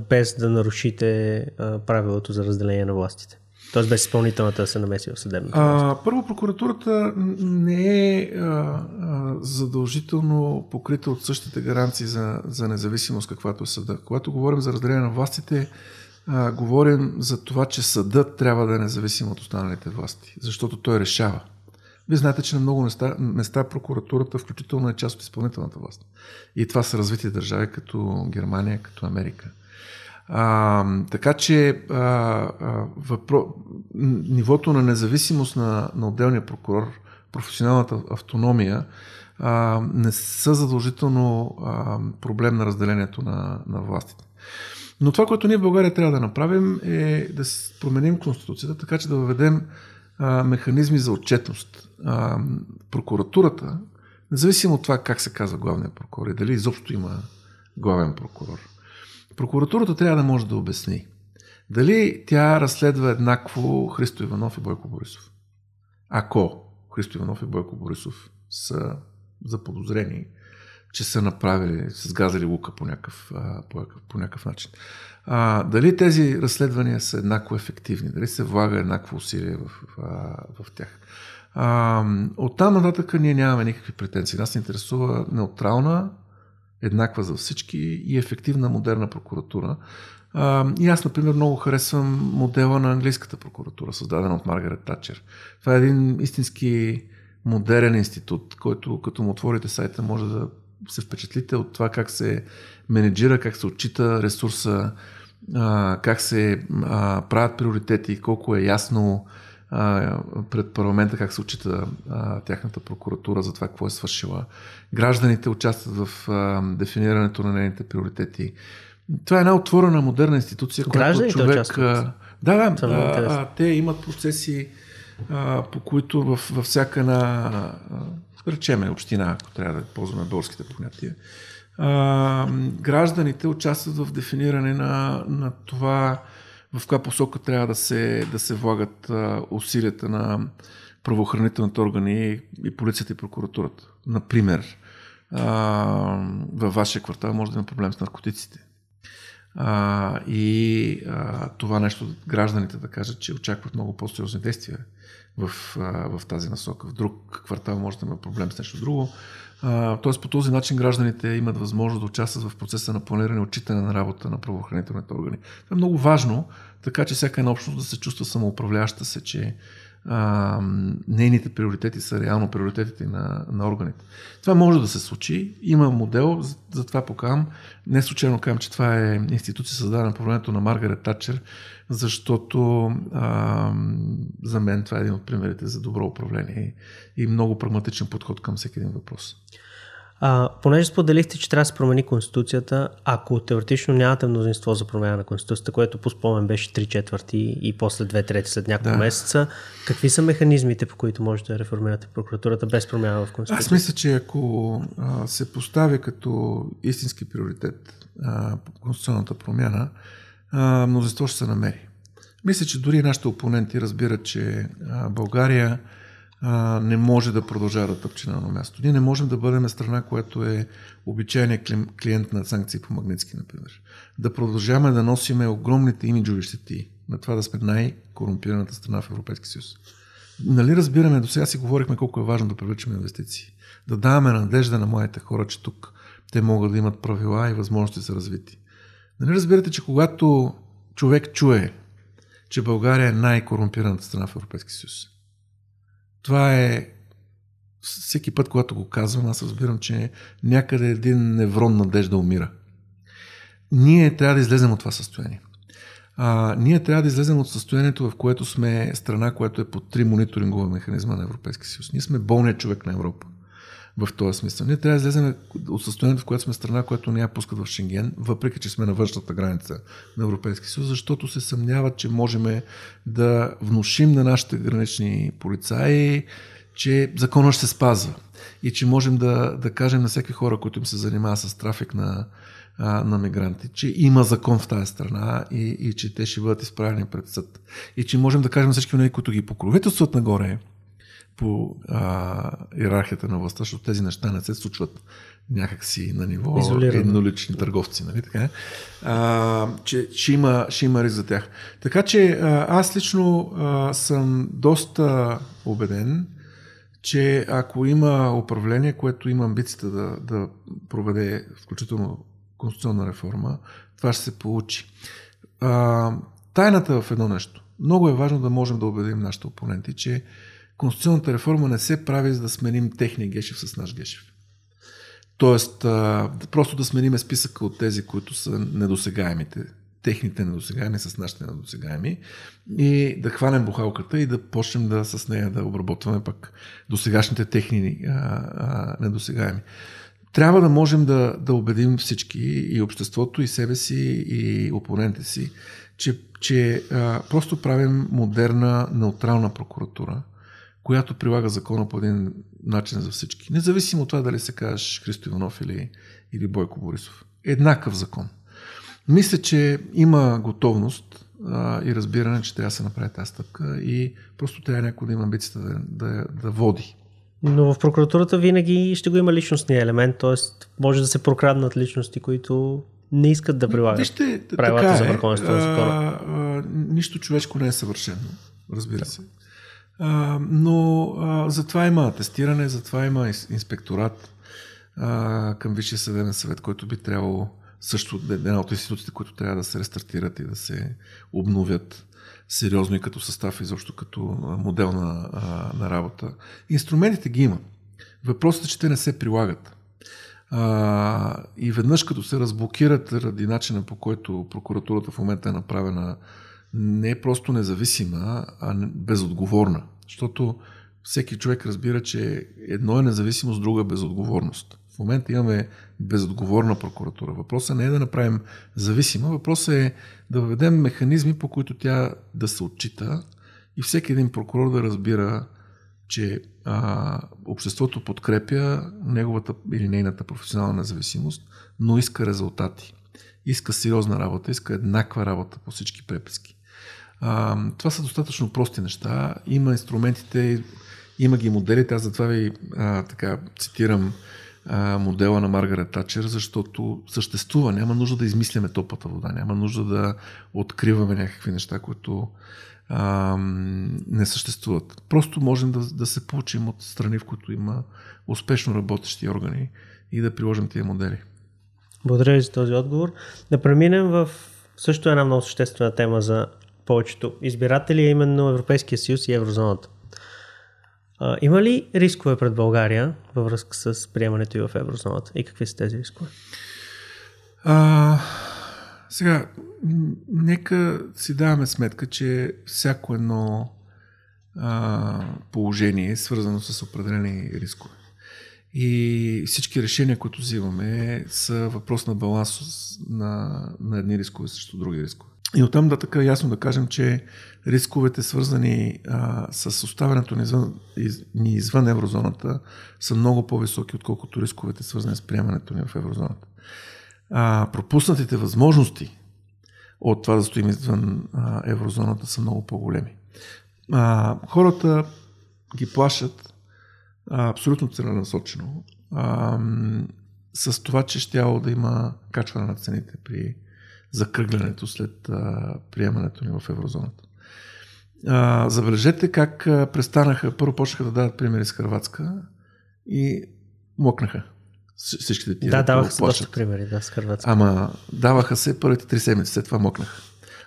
без да нарушите а, правилото за разделение на властите? Тоест без изпълнителната да се намеси в съдебната а, Първо, прокуратурата не е а, а, задължително покрита от същите гаранции за, за независимост, каквато е съда. Когато говорим за разделение на властите, а, говорим за това, че съдът трябва да е независим от останалите власти, защото той решава. Вие знаете, че на много места, места прокуратурата включително е част от изпълнителната власт. И това са развити държави като Германия, като Америка. А, така че а, а, въпро... нивото на независимост на, на отделния прокурор, професионалната автономия, а, не са задължително а, проблем на разделението на, на властите. Но това, което ние в България трябва да направим е да променим Конституцията, така че да въведем а, механизми за отчетност. А, прокуратурата, независимо от това как се казва главния прокурор и дали изобщо има главен прокурор, прокуратурата трябва да може да обясни дали тя разследва еднакво Христо Иванов и Бойко Борисов. Ако Христо Иванов и Бойко Борисов са заподозрени че са направили, са сгазали лука по някакъв, по, по някакъв начин. А, дали тези разследвания са еднакво ефективни, дали се влага еднакво усилие в, в, в тях. А, от там нататък ние нямаме никакви претенции. Нас ни интересува неутрална, еднаква за всички и ефективна модерна прокуратура. А, и аз, например, много харесвам модела на английската прокуратура, създадена от Маргарет Татчер. Това е един истински модерен институт, който като му отворите сайта може да се впечатлите от това как се менеджира, как се отчита ресурса, как се правят приоритети, колко е ясно пред парламента как се отчита тяхната прокуратура за това какво е свършила. Гражданите участват в дефинирането на нейните приоритети. Това е една отворена, модерна институция, която човек... Участват. Да, да, а, те имат процеси, а, по които в, във всяка една речеме община, ако трябва да ползваме българските понятия, а, гражданите участват в дефиниране на, на това в каква посока трябва да се, да се влагат усилията на правоохранителните органи и полицията и прокуратурата. Например, а, във вашия квартал може да има проблем с наркотиците. А, и а, това нещо гражданите да кажат, че очакват много по-сериозни действия в, а, в тази насока. В друг квартал може да има проблем с нещо друго. Тоест по този начин гражданите имат възможност да участват в процеса на планиране и отчитане на работа на правоохранителните органи. Това е много важно, така че всяка една общност да се чувства самоуправляваща се, че а, нейните приоритети са реално приоритетите на, на органите. Това може да се случи. Има модел, затова покавам. Не случайно казвам, че това е институция създадена по времето на Маргарет Татчер, защото а, за мен това е един от примерите за добро управление и много прагматичен подход към всеки един въпрос. А, понеже споделихте, че трябва да се промени Конституцията, ако теоретично нямате мнозинство за промяна на Конституцията, което по спомен беше 3 четвърти и после 2 трети след няколко да. месеца, какви са механизмите, по които можете да реформирате прокуратурата без промяна в Конституцията? Аз мисля, че ако а, се поставя като истински приоритет а, конституционната промяна, а, мнозинство ще се намери. Мисля, че дори нашите опоненти разбират, че а, България а, не може да продължава да тъпче на едно място. Ние не можем да бъдем страна, която е обичайният клиент на санкции по Магнитски, например. Да продължаваме да носиме огромните имиджови щети на това да сме най-корумпираната страна в Европейския съюз. Нали разбираме, до сега си говорихме колко е важно да привличаме инвестиции. Да даваме надежда на моите хора, че тук те могат да имат правила и възможности за развитие. Нали разбирате, че когато човек чуе, че България е най-корумпираната страна в Европейския съюз, това е всеки път, когато го казвам, аз разбирам, че някъде един неврон надежда умира. Ние трябва да излезем от това състояние. А, ние трябва да излезем от състоянието, в което сме страна, която е под три мониторингова механизма на Европейския съюз. Ние сме болният човек на Европа. В този смисъл. Ние трябва да излезем от състоянието, в което сме страна, която не я пускат в Шенген, въпреки че сме на външната граница на Европейския съюз, защото се съмняват, че можем да внушим на нашите гранични полицаи, че законът ще се спазва и че можем да, да кажем на всеки хора, които им се занимават с трафик на, на мигранти, че има закон в тази страна и, и че те ще бъдат изправени пред съд. И че можем да кажем на всички които ги покровителстват нагоре по а, иерархията на властта, защото тези неща не се случват някакси на ниво Изолирано. еднолични търговци, нали така? А, че ще има, ще има риск за тях. Така че а, аз лично а, съм доста убеден, че ако има управление, което има амбицията да, да проведе включително конституционна реформа, това ще се получи. А, тайната в едно нещо. Много е важно да можем да убедим нашите опоненти, че конституционната реформа не се прави за да сменим техния Гешев с наш Гешев. Тоест, просто да смениме списъка от тези, които са недосегаемите, техните недосегаеми с нашите недосегаеми и да хванем бухалката и да почнем да с нея да обработваме пък досегашните техни а, а, недосегаеми. Трябва да можем да, да убедим всички и обществото, и себе си, и опонентите си, че, че а, просто правим модерна, неутрална прокуратура, която прилага закона по един начин за всички. Независимо от това дали се казваш Христо Иванов или, или Бойко Борисов. Еднакъв закон. Мисля, че има готовност а, и разбиране, че трябва да се направи тази стъпка и просто трябва някой да има амбицията да, да, да води. Но в прокуратурата винаги ще го има личностния елемент, т.е. може да се прокраднат личности, които не искат да прилагат Вижте, правилата е. за върховенство на закона. Нищо човешко не е съвършено, разбира да. се. Но затова има тестиране, затова има инспекторат към Висшия съдебен съвет, който би трябвало също една от институциите, които трябва да се рестартират и да се обновят сериозно и като състав, изобщо като модел на, на работа. Инструментите ги има. Въпросът е, че те не се прилагат. А, и веднъж като се разблокират ради начина по който прокуратурата в момента е направена не е просто независима, а безотговорна. Защото всеки човек разбира, че едно е независимост, друго е безотговорност. В момента имаме безотговорна прокуратура. Въпросът не е да направим зависима, въпросът е да въведем механизми, по които тя да се отчита и всеки един прокурор да разбира, че а, обществото подкрепя неговата или нейната професионална независимост, но иска резултати. Иска сериозна работа, иска еднаква работа по всички преписки. А, това са достатъчно прости неща. Има инструментите, има ги моделите. Аз затова ви а, така цитирам а, модела на Маргарет Тачер, защото съществува. Няма нужда да измисляме топата вода, няма нужда да откриваме някакви неща, които а, не съществуват. Просто можем да, да се получим от страни, в които има успешно работещи органи и да приложим тия модели. Благодаря ви за този отговор. Да преминем в също една много съществена тема за повечето избиратели, е именно Европейския съюз и еврозоната. А, има ли рискове пред България във връзка с приемането и в еврозоната? И какви са тези рискове? А, сега, нека си даваме сметка, че всяко едно а, положение е свързано с определени рискове. И всички решения, които взимаме, са въпрос на баланс на, на едни рискове срещу други рискове. И оттам да така ясно да кажем, че рисковете свързани а, с оставянето ни извън, из, ни извън еврозоната са много по-високи, отколкото рисковете свързани с приемането ни в еврозоната. А, пропуснатите възможности от това да стоим извън а, еврозоната са много по-големи. А, хората ги плашат а, абсолютно целенасочено а, с това, че щяло да има качване на цените при закръглянето след а, приемането ни в еврозоната. А, забележете как а, престанаха, първо почнаха да дават примери с Хрватска и мокнаха. Всичките тия. Да, даваха се доста примери да, с Хрватска. Ама даваха се първите три седмици, след това мокнаха.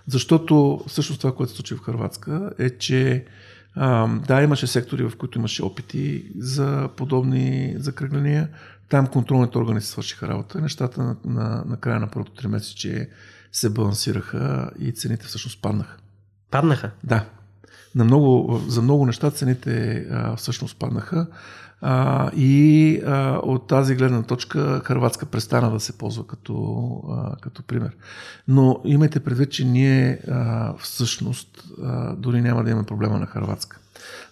Защото всъщност това, което се случи в Хрватска е, че а, да, имаше сектори, в които имаше опити за подобни закръгляния. Там контролните органи се свършиха работа. Нещата на, на, на края на първото три месеца, че се балансираха и цените всъщност паднаха. Паднаха? Да. На много, за много неща цените а, всъщност паднаха. А, и а, от тази гледна точка Харватска престана да се ползва като, а, като пример. Но имайте предвид, че ние а, всъщност а, дори няма да имаме проблема на Харватска.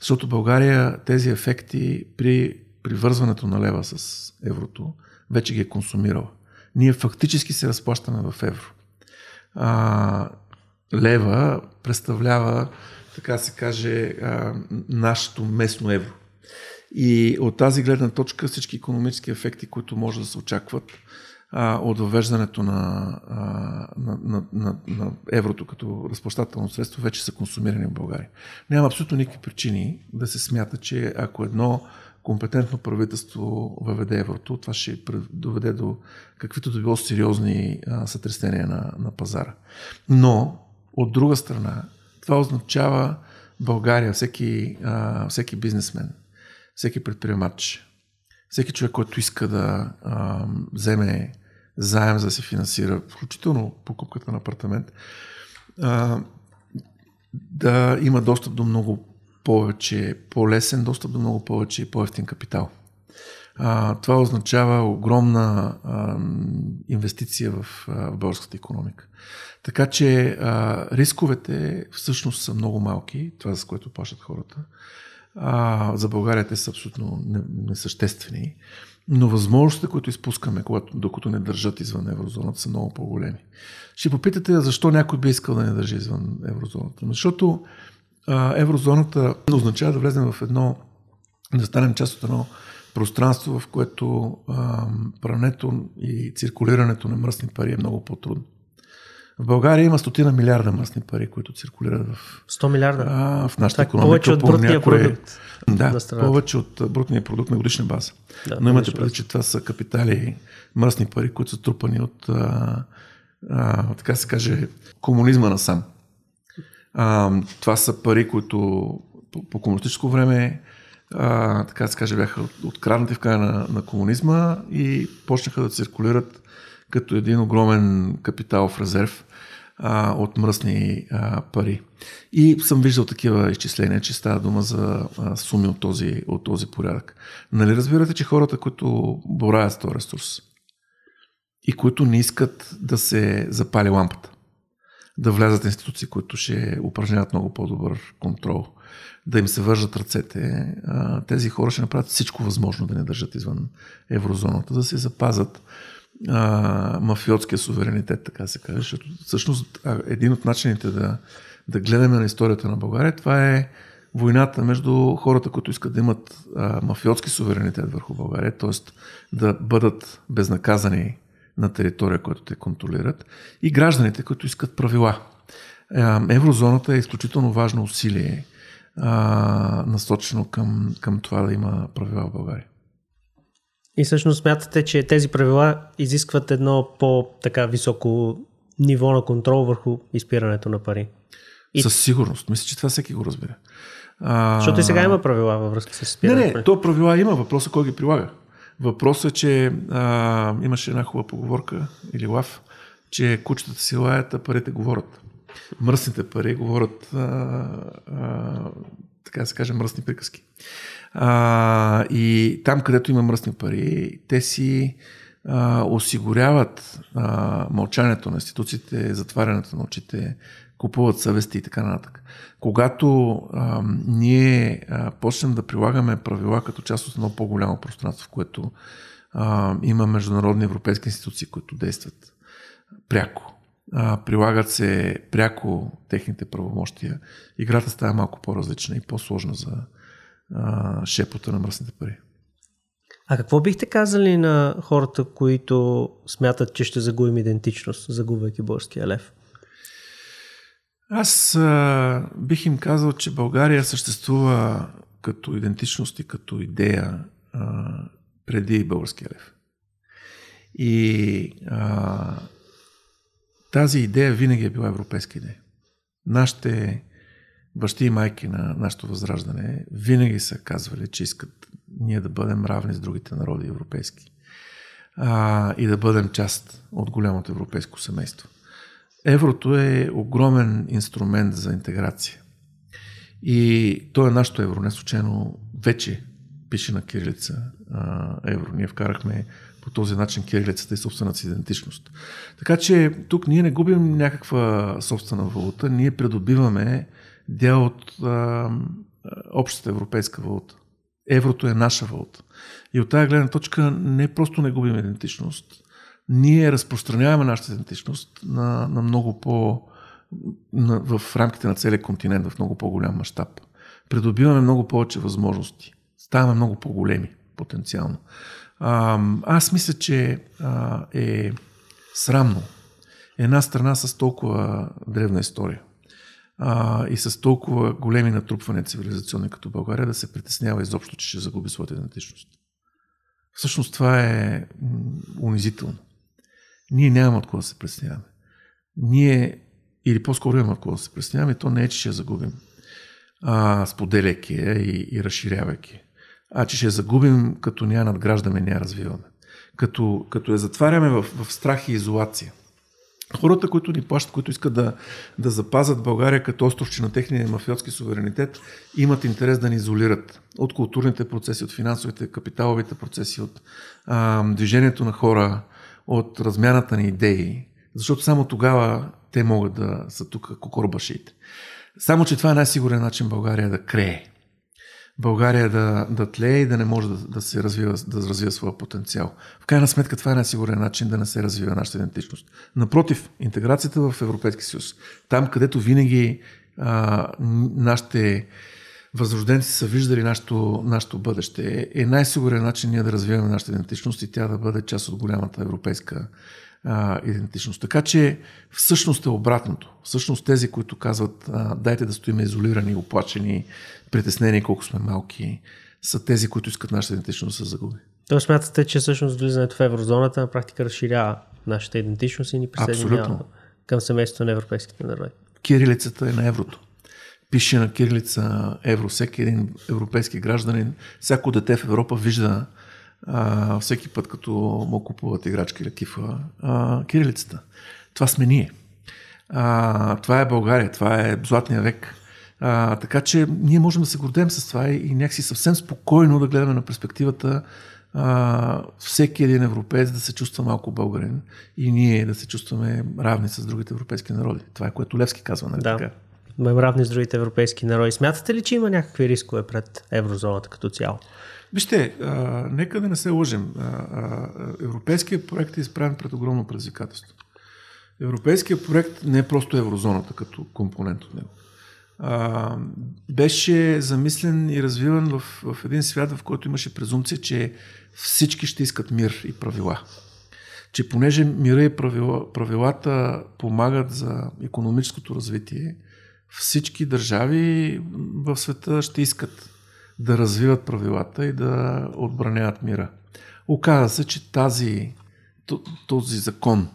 Защото България тези ефекти при привързването на лева с еврото вече ги е консумирала. Ние фактически се разплащаме в евро. А, лева представлява, така се каже, а, нашето местно евро. И от тази гледна точка всички економически ефекти, които може да се очакват а, от въвеждането на, а, на, на, на, на еврото като разплащателно средство, вече са консумирани в България. Няма абсолютно никакви причини да се смята, че ако едно компетентно правителство въведе еврото, това ще доведе до каквито да било сериозни сътресения на, на пазара. Но, от друга страна, това означава България, всеки, а, всеки бизнесмен, всеки предприемач, всеки човек, който иска да а, вземе заем за да се финансира, включително покупката на апартамент, а, да има достъп до много повече, по-лесен достъп до много повече и по-ефтин капитал. А, това означава огромна а, инвестиция в, а, в българската економика. Така че а, рисковете всъщност са много малки, това за което плащат хората. А, за България те са абсолютно несъществени. Но възможностите, които изпускаме, когато, докато не държат извън еврозоната, са много по-големи. Ще попитате защо някой би искал да не държи извън еврозоната. Защото а, еврозоната означава да влезем в едно, да станем част от едно пространство, в което а, прането и циркулирането на мръсни пари е много по-трудно. В България има стотина милиарда мръсни пари, които циркулират в... 100 милиарда? А, в нашата економика. Повече от брутния някои... продукт. Да, повече от брутния продукт на годишна база. Да, Но имате преди, че това са капитали, мръсни пари, които са трупани от, а, а, така се каже, комунизма насам. А, това са пари, които по, по комунистическо време а, така се каже, бяха откраднати в края на, на комунизма и почнаха да циркулират като един огромен капиталов резерв а, от мръсни а, пари. И съм виждал такива изчисления, че става дума за а, суми от този, от този порядък. Нали разбирате, че хората, които боравят с този ресурс и които не искат да се запали лампата, да влязат институции, които ще упражняват много по-добър контрол, да им се вържат ръцете, тези хора ще направят всичко възможно да не държат извън еврозоната, да се запазят а, мафиотския суверенитет, така се каже. Защото всъщност един от начините да, да гледаме на историята на България, това е войната между хората, които искат да имат а, мафиотски суверенитет върху България, т.е. да бъдат безнаказани на територия, която те контролират, и гражданите, които искат правила. Еврозоната е изключително важно усилие, а, насочено към, към това да има правила в България. И всъщност смятате, че тези правила изискват едно по-така високо ниво на контрол върху изпирането на пари. И... Със сигурност. Мисля, че това всеки го разбира. А... Защото и сега има правила във връзка с изпирането. Не, не, то правила има. Въпросът е кой ги прилага. Въпросът е, че а, имаше една хубава поговорка или лав, че кучетата си лаят, а парите говорят. Мръсните пари говорят, а, а, така да се каже, мръсни приказки. А, и там, където има мръсни пари, те си а, осигуряват а, мълчанието на институциите, затварянето на очите, купуват съвести и така нататък. Когато а, ние а, почнем да прилагаме правила като част от едно по-голямо пространство, в което а, има международни европейски институции, които действат пряко, а, прилагат се пряко техните правомощия, играта става малко по-различна и по-сложна за а, шепота на мръсните пари. А какво бихте казали на хората, които смятат, че ще загубим идентичност, загубвайки българския лев? Аз а, бих им казал, че България съществува като идентичност и като идея а, преди българския лев. И а, тази идея винаги е била европейска идея. Нашите бащи и майки на нашето възраждане винаги са казвали, че искат ние да бъдем равни с другите народи европейски а, и да бъдем част от голямото европейско семейство. Еврото е огромен инструмент за интеграция. И то е нашето евро. Не случайно вече пише на кирилица а, евро. Ние вкарахме по този начин кирилицата и собствената си идентичност. Така че тук ние не губим някаква собствена валута, ние придобиваме дял от а, общата европейска валута. Еврото е наша валута. И от тази гледна точка не просто не губим идентичност, ние разпространяваме нашата идентичност на, на много по... На, в рамките на целия континент, в много по-голям мащаб. Придобиваме много повече възможности. Ставаме много по-големи потенциално. А, аз мисля, че а, е срамно една страна с толкова древна история а, и с толкова големи натрупвания цивилизационни като България да се притеснява изобщо, че ще загуби своята идентичност. Всъщност това е унизително. Ние нямаме от кого да се притесняваме. Ние, или по-скоро имаме от кого да се притесняваме, то не е, че ще загубим, а, споделяйки я и, и разширявайки. А че ще загубим, като ня надграждаме, ня развиваме. Като, като я затваряме в, в страх и изолация. Хората, които ни плащат, които искат да, да запазят България като островче на техния мафиотски суверенитет, имат интерес да ни изолират от културните процеси, от финансовите, капиталовите процеси, от а, движението на хора, от размяната на идеи, защото само тогава те могат да са тук кокорбашите. Само, че това е най-сигурен начин България да крее. България да, да тлее и да не може да, да се развива, да развива своя потенциал. В крайна сметка това е най-сигурен начин да не се развива нашата идентичност. Напротив, интеграцията в Европейския съюз, там където винаги а, нашите възрожденци са виждали нашето, нашето бъдеще, е най-сигурен начин ние да развиваме нашата идентичност и тя да бъде част от голямата европейска а, идентичност. Така че всъщност е обратното. Всъщност тези, които казват а, дайте да стоим изолирани, оплачени, притеснени колко сме малки, са тези, които искат нашата идентичност да се загуби. То смятате, че всъщност влизането в еврозоната на практика разширява нашата идентичност и ни присъединява към семейството на европейските народи. Кирилицата е на еврото. Пише на кирилица евро. Всеки един европейски гражданин, всяко дете в Европа вижда а, всеки път, като му купуват играчки или кифа, а, кирилицата. Това сме ние. А, това е България, това е златния век. А, така че ние можем да се гордем с това и, и някакси съвсем спокойно да гледаме на перспективата а, всеки един европеец да се чувства малко българин и ние да се чувстваме равни с другите европейски народи. Това е което Левски казва, нали да. така? Равни с другите европейски народи. Смятате ли, че има някакви рискове пред еврозоната като цяло? Вижте, а, нека да не се лъжим. Европейският проект е изправен пред огромно предизвикателство. Европейският проект не е просто еврозоната като компонент от него. А, беше замислен и развиван в, в един свят, в който имаше презумпция, че всички ще искат мир и правила. Че понеже мира и правила, правилата помагат за економическото развитие, всички държави в света ще искат да развиват правилата и да отбраняват мира. Оказва се, че тази, този закон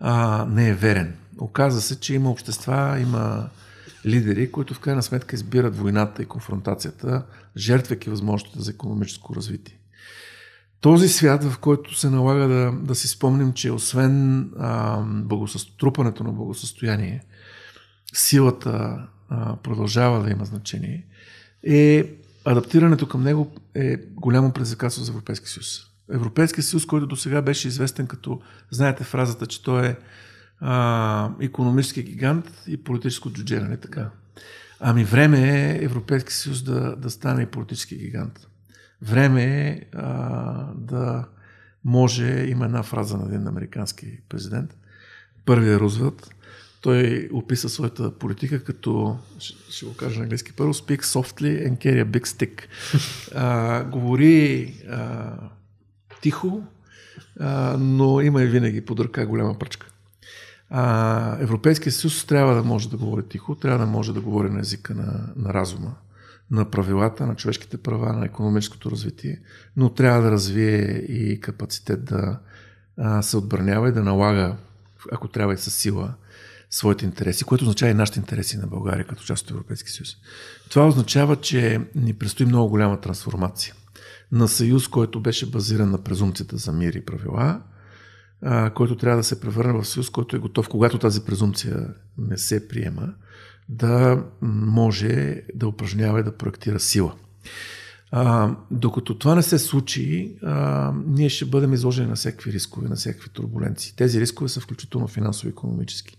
а, не е верен. Оказва се, че има общества, има лидери, които в крайна сметка избират войната и конфронтацията, жертвайки възможностите за економическо развитие. Този свят, в който се налага да, да си спомним, че освен а, благосъструпането на благосъстояние, силата а, продължава да има значение, е адаптирането към него е голямо предизвикателство за Европейския съюз. Европейския съюз, който до сега беше известен като, знаете фразата, че той е а, економически гигант и политическо джуджене, не така. Ами време е Европейски съюз да, да стане и политически гигант. Време е а, да може, има една фраза на един американски президент, първият Рузвелт, той описа своята политика като, ще, го кажа на английски първо, speak softly and carry a big stick. А, говори а, тихо, а, но има и винаги под ръка голяма пръчка. А, Европейския съюз трябва да може да говори тихо, трябва да може да говори на езика на, на разума, на правилата, на човешките права, на економическото развитие, но трябва да развие и капацитет да а, се отбранява и да налага, ако трябва и със сила, своите интереси, което означава и нашите интереси на България като част от Европейския съюз. Това означава, че ни предстои много голяма трансформация на съюз, който беше базиран на презумцията за мир и правила, а, който трябва да се превърне в съюз, който е готов, когато тази презумпция не се приема, да може да упражнява и да проектира сила. А, докато това не се случи, а, ние ще бъдем изложени на всякакви рискове, на всякакви турбуленции. Тези рискове са включително финансово-економически.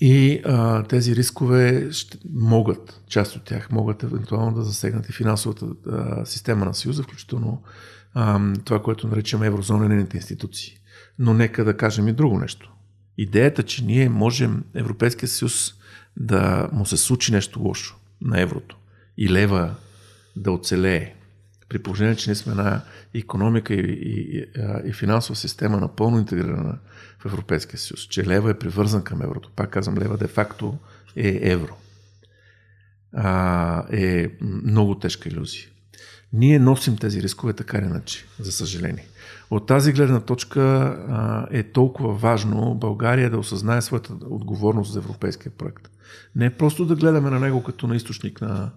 И а, тези рискове ще, могат, част от тях могат евентуално да засегнат и финансовата а, система на Съюза, включително а, това, което наричаме еврозона и институции. Но нека да кажем и друго нещо. Идеята, че ние можем Европейския съюз да му се случи нещо лошо на еврото и лева да оцелее, при положение, че ние сме една економика и, и, и финансова система напълно интегрирана в Европейския съюз, че лева е привързан към еврото. Пак казвам, лева де-факто е евро. А, е много тежка илюзия. Ние носим тези рискове така или иначе, за съжаление. От тази гледна точка а, е толкова важно България да осъзнае своята отговорност за европейския проект. Не просто да гледаме на него като на източник на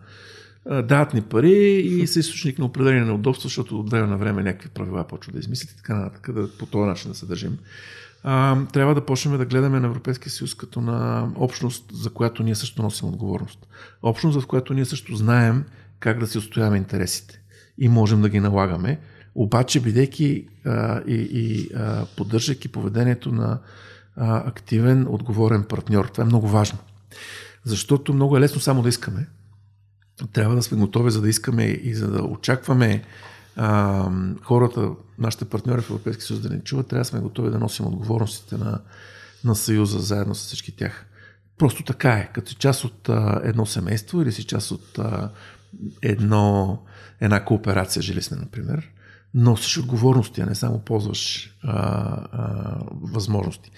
дават ни пари и са източник на определение неудобства, защото от време на време някакви правила почват да измислят и така нататък, да, по този начин да се държим. А, трябва да почнем да гледаме на Европейския съюз като на общност, за която ние също носим отговорност. Общност, в която ние също знаем как да си отстояваме интересите и можем да ги налагаме, обаче бидейки а, и, и а, поддържайки поведението на а, активен, отговорен партньор. Това е много важно. Защото много е лесно само да искаме, трябва да сме готови за да искаме и за да очакваме а, хората, нашите партньори в Европейския съюз да ни чуват, трябва да сме готови да носим отговорностите на, на Съюза заедно с всички тях. Просто така е. Като си част от а, едно семейство или си част от а, едно, една кооперация жилищна, например, носиш отговорности, а не само ползваш а, а, възможности.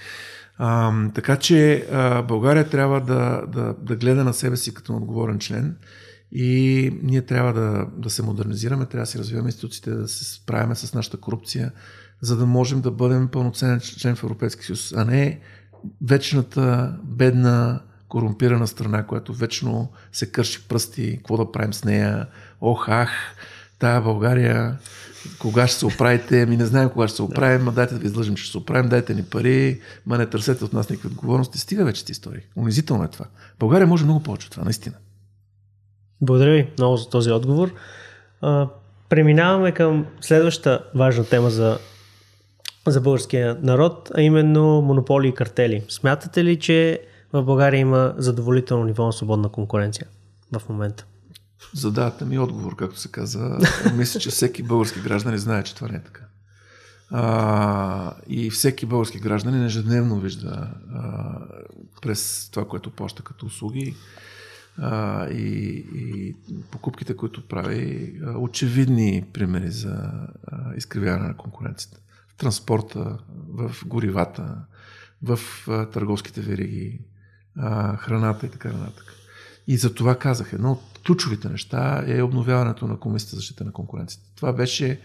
А, така че а, България трябва да, да, да гледа на себе си като отговорен член и ние трябва да, да се модернизираме, трябва да си развиваме институциите, да се справяме с нашата корупция, за да можем да бъдем пълноценен член в Европейския съюз, а не вечната, бедна, корумпирана страна, която вечно се кърши пръсти, какво да правим с нея, ох, ах, тая България, кога ще се оправите, ми не знаем кога ще се оправим, ма дайте да ви излъжим, че ще се оправим, дайте ни пари, ма не търсете от нас никакви отговорности. Стига вече ти истории. Унизително е това. България може много повече от това, наистина. Благодаря ви много за този отговор. Преминаваме към следващата важна тема за, за българския народ, а именно монополи и картели. Смятате ли, че в България има задоволително ниво на свободна конкуренция в момента? Задавате ми отговор, както се каза. Мисля, че всеки български граждан знае, че това не е така. А, и всеки български гражданин ежедневно вижда а, през това, което плаща като услуги, а, и, и покупките, които прави, очевидни примери за а, изкривяване на конкуренцията. В транспорта, в горивата, в а, търговските вериги, а, храната и така нататък. И за това казах, едно от ключовите неща е обновяването на Комисията за защита на конкуренцията. Това беше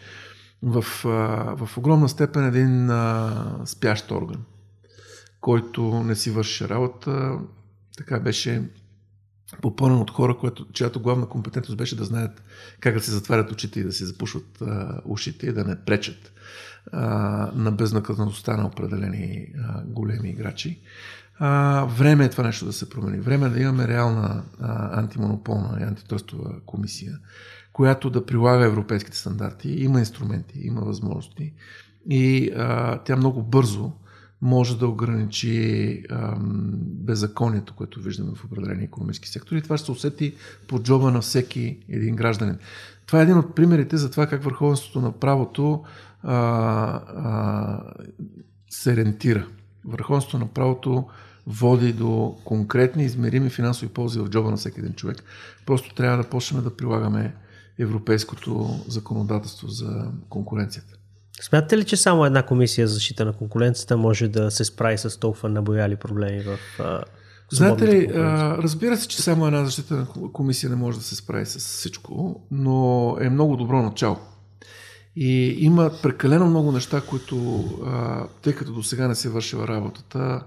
в, в огромна степен един а, спящ орган, който не си върши работа. Така беше попълнен от хора, което, чиято главна компетентност беше да знаят как да се затварят очите и да се запушват а, ушите и да не пречат а, на безнаказаността на определени а, големи играчи. А, време е това нещо да се промени. Време е да имаме реална а, антимонополна и антитръстова комисия, която да прилага европейските стандарти. Има инструменти, има възможности и а, тя много бързо може да ограничи ам, беззаконието, което виждаме в определени економически сектори. Това ще се усети по джоба на всеки един гражданин. Това е един от примерите за това как върховенството на правото а, а, се рентира. Върховенството на правото води до конкретни измерими финансови ползи в джоба на всеки един човек. Просто трябва да почнем да прилагаме европейското законодателство за конкуренцията. Смятате ли, че само една комисия за защита на конкуренцията може да се справи с толкова набояли проблеми в Знаете ли, разбира се, че само една защита на комисия не може да се справи с всичко, но е много добро начало. И има прекалено много неща, които, тъй като до сега не се вършила работата,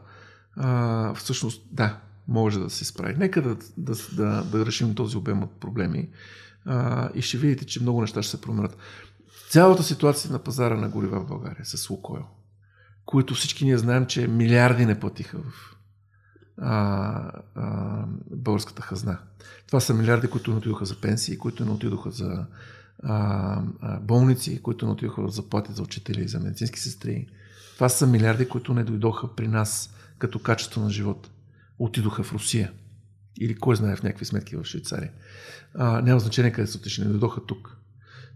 всъщност да, може да се справи. Нека да, да, да, да решим този обем от проблеми и ще видите, че много неща ще се променят цялата ситуация на пазара на горива в България с Лукойл, които всички ние знаем, че милиарди не платиха в а, а, българската хазна. Това са милиарди, които не отидоха за пенсии, които не отидоха за а, а, болници, които не отидоха за заплати за учители и за медицински сестри. Това са милиарди, които не дойдоха при нас като качество на живот. Отидоха в Русия. Или кой знае в някакви сметки в Швейцария. А, няма значение къде са отишли, не дойдоха тук.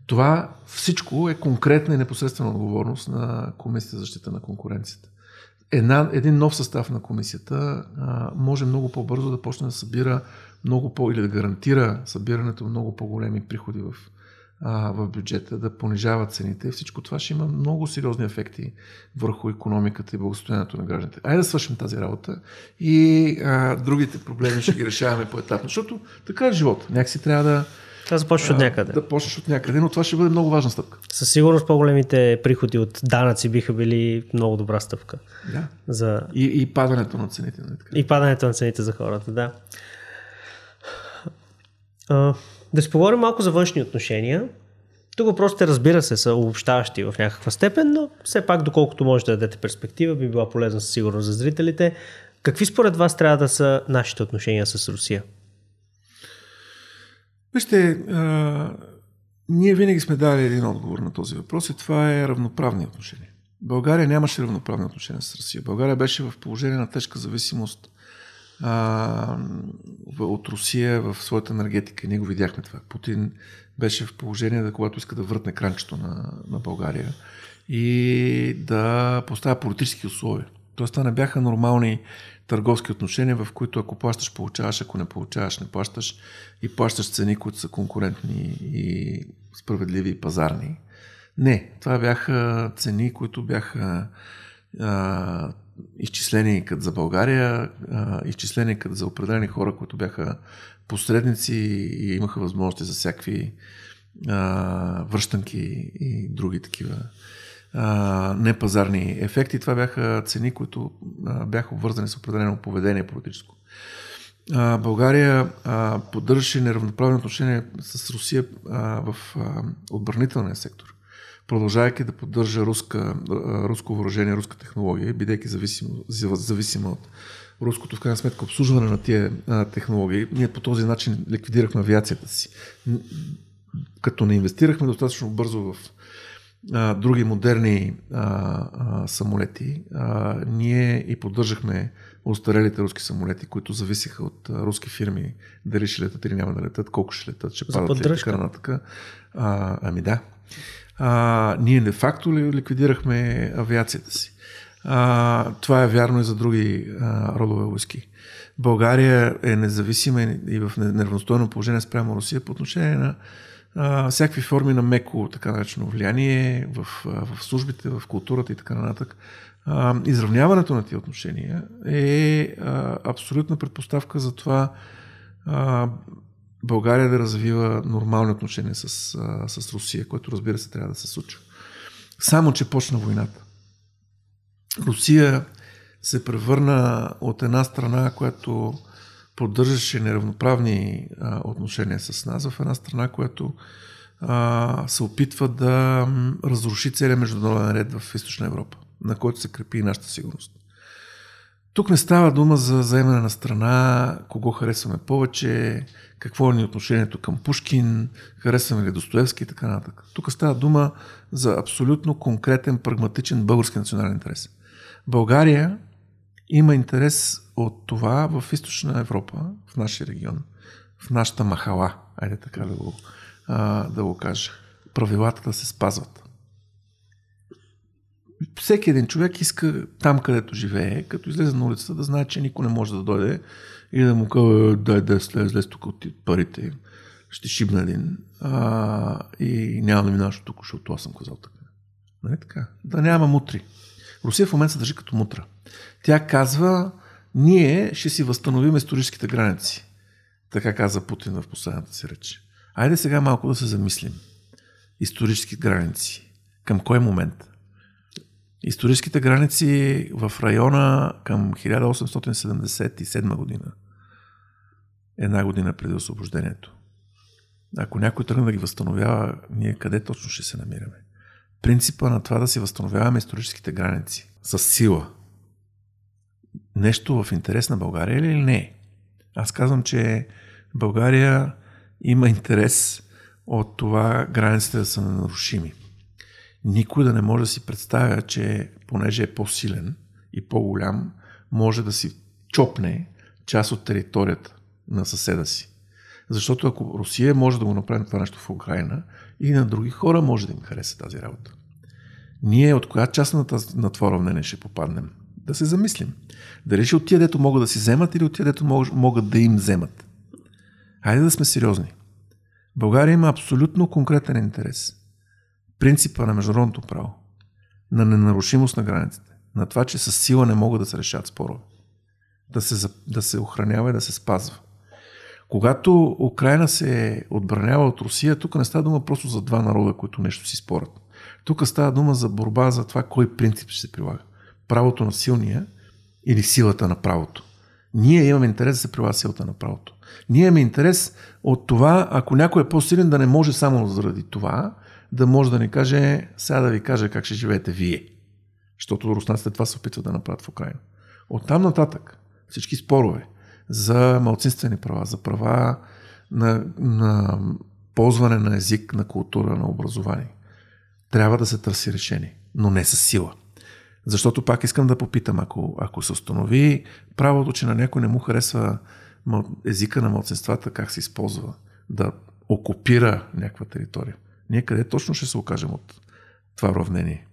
Това всичко е конкретна и непосредствена отговорност на Комисията за защита на конкуренцията. Една, един нов състав на комисията а, може много по-бързо да почне да събира много по- или да гарантира събирането много по-големи приходи в, а, в бюджета, да понижава цените. Всичко това ще има много сериозни ефекти върху економиката и благосостоянието на гражданите. Айде да свършим тази работа и а, другите проблеми ще ги решаваме по-етапно, защото така е живот. Някакси трябва да, Това започваш от някъде. да почнеш от някъде, но това ще бъде много важна стъпка. Със сигурност по-големите приходи от данъци биха били много добра стъпка. Да. За... И, и падането на цените. Нали така? И падането на цените за хората, да. А, да си поговорим малко за външни отношения. Тук въпросите, разбира се, са обобщаващи в някаква степен, но все пак, доколкото може да дадете перспектива, би била полезна със сигурност за зрителите. Какви според вас трябва да са нашите отношения с Русия? Вижте, ние винаги сме дали един отговор на този въпрос и това е равноправни отношения. България нямаше равноправни отношения с Русия. България беше в положение на тежка зависимост а, от Русия в своята енергетика. Ние го видяхме това. Путин беше в положение, да, когато иска да въртне кранчето на, на България и да поставя политически условия. Тоест, това не бяха нормални търговски отношения, в които ако плащаш, получаваш, ако не получаваш, не плащаш и плащаш цени, които са конкурентни и справедливи и пазарни. Не, това бяха цени, които бяха а, изчислени като за България, а, изчислени като за определени хора, които бяха посредници и имаха възможности за всякакви а, връщанки и други такива непазарни ефекти. Това бяха цени, които бяха обвързани с определено поведение политическо. България а, поддържаше неравноправни отношения с Русия в отбранителния сектор продължавайки да поддържа руска, руско въоръжение, руска технология, бидейки зависима, зависима от руското, в крайна сметка, обслужване на тия технологии, ние по този начин ликвидирахме авиацията си. Като не инвестирахме достатъчно бързо в а, други модерни а, а, самолети, а, ние и поддържахме устарелите руски самолети, които зависиха от а, руски фирми, дали ще летат или няма да летат, колко ще летат, ще падат ли, така нататък. А, ами да а, ние де факто ликвидирахме авиацията си. А, това е вярно и за други а, родове войски. България е независима и в неравностойно положение спрямо Русия по отношение на всякакви форми на меко, така наречено влияние в, в службите, в културата и така нататък. Изравняването на тия отношения е а, абсолютна предпоставка за това а, България да развива нормални отношения с, с Русия, което разбира се трябва да се случва. Само, че почна войната. Русия се превърна от една страна, която поддържаше неравноправни а, отношения с нас, в една страна, която а, се опитва да разруши целият международен ред в Източна Европа, на който се крепи и нашата сигурност. Тук не става дума за заемане на страна, кого харесваме повече, какво е ни отношението към Пушкин, харесваме ли Достоевски и така нататък. Тук става дума за абсолютно конкретен, прагматичен български национален интерес. България има интерес от това в източна Европа, в нашия регион, в нашата махала, айде така да го, а, да го кажа, правилата да се спазват всеки един човек иска там, където живее, като излезе на улицата, да знае, че никой не може да дойде и да му каже, дай да слез, слез тук от парите, ще шибна един а, и няма да минаваш тук, защото аз съм казал така. Нали така? Да няма мутри. Русия в момента се държи като мутра. Тя казва, ние ще си възстановим историческите граници. Така каза Путин в последната си реч. Айде сега малко да се замислим. Исторически граници. Към кой момент? Историческите граници в района към 1877 година. Една година преди освобождението. Ако някой тръгне да ги възстановява, ние къде точно ще се намираме? Принципа на това да си възстановяваме историческите граници с сила. Нещо в интерес на България или не? Аз казвам, че България има интерес от това границите да са ненарушими. Никой да не може да си представя, че понеже е по-силен и по-голям, може да си чопне част от територията на съседа си. Защото ако Русия може да го направи това нещо в Украина, и на други хора може да им хареса тази работа. Ние от коя част на, тази, на това равнение ще попаднем? Да се замислим. Дали ще от тия, дето могат да си вземат или от тия, дето могат да им вземат. Хайде да сме сериозни. България има абсолютно конкретен интерес. Принципа на международното право, на ненарушимост на границите, на това, че с сила не могат да се решат спорове, да се, да се охранява и да се спазва. Когато Украина се отбранява от Русия, тук не става дума просто за два народа, които нещо си спорят. Тук става дума за борба за това, кой принцип ще се прилага. Правото на силния или силата на правото. Ние имаме интерес да се прилага силата на правото. Ние имаме интерес от това, ако някой е по-силен, да не може само заради това, да може да ни каже, сега да ви кажа как ще живеете вие. Защото руснаците това се опитват да направят в Украина. От там нататък всички спорове за малцинствени права, за права на, на ползване на език, на култура, на образование. Трябва да се търси решение, но не с сила. Защото пак искам да попитам, ако, ако се установи правото, че на някой не му харесва езика на младсенствата, как се използва, да окупира някаква територия. Ние къде точно ще се окажем от това уравнение?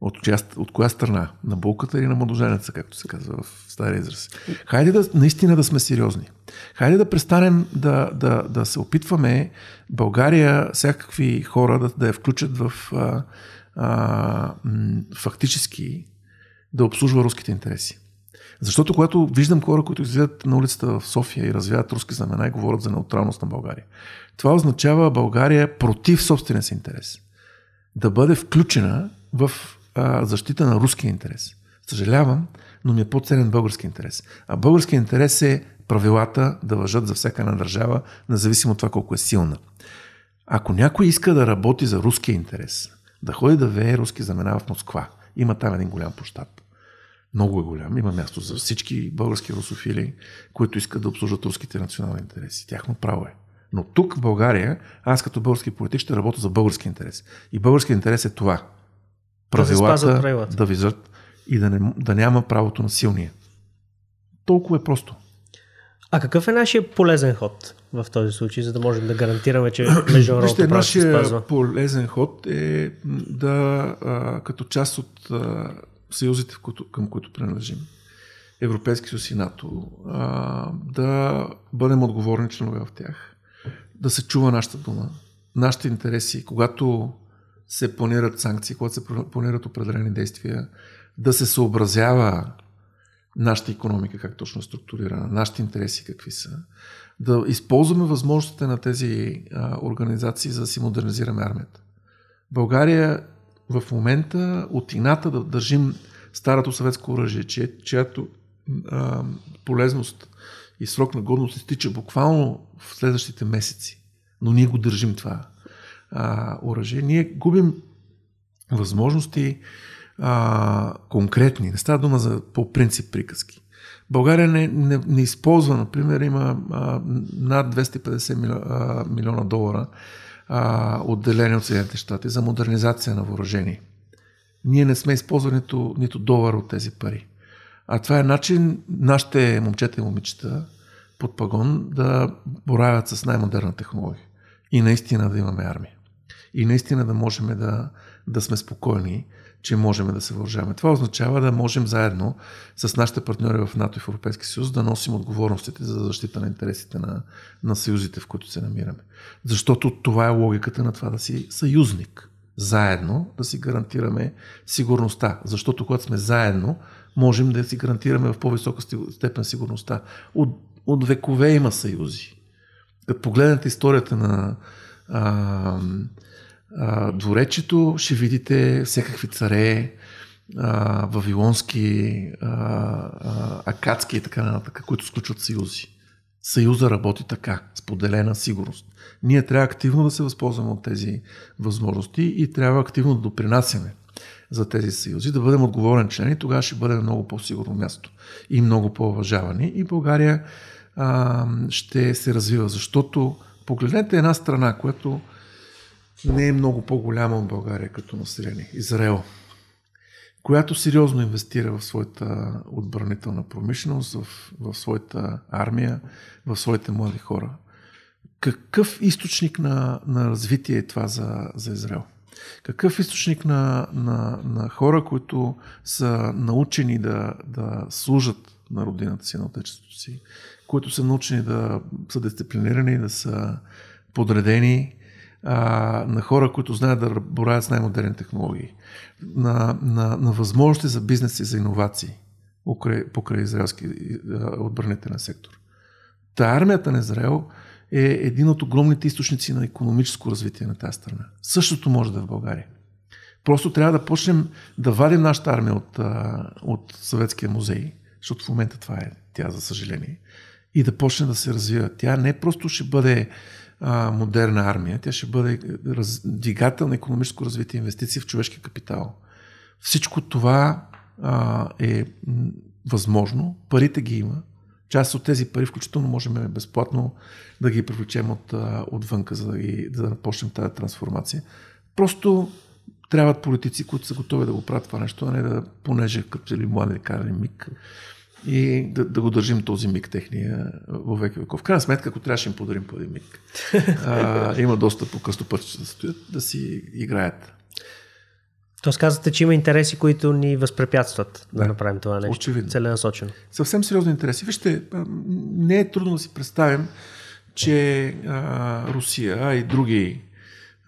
От коя, от коя страна? На булката или на младоженеца, както се казва в стария израз. Хайде да наистина да сме сериозни. Хайде да престанем да, да, да се опитваме България, всякакви хора да, да я включат в а, а, фактически да обслужва руските интереси. Защото когато виждам хора, които излизат на улицата в София и развяват руски знамена и говорят за неутралност на България, това означава България против собствения си интерес. Да бъде включена в а, защита на руския интерес. Съжалявам, но ми е по-ценен български интерес. А български интерес е правилата да въжат за всяка една държава, независимо от това колко е силна. Ако някой иска да работи за руския интерес, да ходи да вее руски знамена в Москва, има там един голям площад. Много е голям. Има място за всички български русофили, които искат да обслужват руските национални интереси. Тяхно право е. Но тук в България, аз като български политик ще работя за български интерес. И български интерес е това правилата да, правилата. да визат и да, не, да няма правото на силния. Толкова е просто. А какъв е нашия полезен ход в този случай, за да можем да гарантираме, че международното право се спазва? полезен ход е да, а, като част от а, съюзите, към които принадлежим, Европейски съюз и НАТО, а, да бъдем отговорни членове в тях, да се чува нашата дума, нашите интереси, когато се планират санкции, когато се планират определени действия, да се съобразява нашата економика, как точно е структурирана, нашите интереси какви са, да използваме възможностите на тези а, организации, за да си модернизираме армията. България в момента от ината да държим старото съветско оръжие, че, чиято а, полезност и срок на годност изтича буквално в следващите месеци. Но ние го държим това оръжие, ние губим възможности а, конкретни. Не става дума за по принцип приказки. България не, не, не използва, например, има а, над 250 милиона, а, милиона долара а, отделени от Съединените щати за модернизация на въоръжение. Ние не сме използвали нито, нито долар от тези пари. А това е начин нашите момчета и момичета под пагон да боравят с най-модерна технология и наистина да имаме армия и наистина да можем да, да сме спокойни, че можем да се въоръжаваме. Това означава да можем заедно с нашите партньори в НАТО и в Европейския съюз да носим отговорностите за защита на интересите на, на съюзите, в които се намираме. Защото това е логиката на това да си съюзник. Заедно да си гарантираме сигурността. Защото когато сме заедно, можем да си гарантираме в по-висока степен сигурността. От, от векове има съюзи. Като погледнете историята на а, а, дворечето ще видите всякакви царе, вавилонски, акадски и така нататък, които сключват съюзи. Съюза работи така, споделена сигурност. Ние трябва активно да се възползваме от тези възможности и трябва активно да допринасяме за тези съюзи, да бъдем отговорен член и тогава ще бъдем много по-сигурно място и много по-уважавани. И България а, ще се развива. Защото погледнете една страна, която не е много по-голяма от България като население. Израел която сериозно инвестира в своята отбранителна промишленост, в, в своята армия, в своите млади хора. Какъв източник на, на развитие е това за, за Израел? Какъв източник на, на, на хора, които са научени да, да служат на родината си, на отечеството си, които са научени да са дисциплинирани, да са подредени, а, на хора, които знаят да боравят с най-модерни технологии, на, на, на възможности за бизнес и за иновации покрай, покрай израелски отбранителен сектор. Та армията на Израел е един от огромните източници на економическо развитие на тази страна. Същото може да е в България. Просто трябва да почнем да вадим нашата армия от, от Съветския музей, защото в момента това е тя, за съжаление, и да почне да се развива. Тя не просто ще бъде а, модерна армия. Тя ще бъде раз, двигател на економическо развитие, инвестиции в човешки капитал. Всичко това а, е възможно. Парите ги има. Част от тези пари, включително можем безплатно да ги привлечем от, отвънка, за да, ги, да започнем тази трансформация. Просто трябват политици, които са готови да го правят това нещо, а не да, понеже като или млади карали миг, и да, да го държим този миг техния във веки веков. В крайна сметка, ако трябваше им подарим по един миг, а, има доста по-късно пътища да стоят, да си играят. Тоест казвате, че има интереси, които ни възпрепятстват да, да направим това нещо. Очевидно. Целенасочено. Съвсем сериозни интереси. Вижте, не е трудно да си представим, че а, Русия и други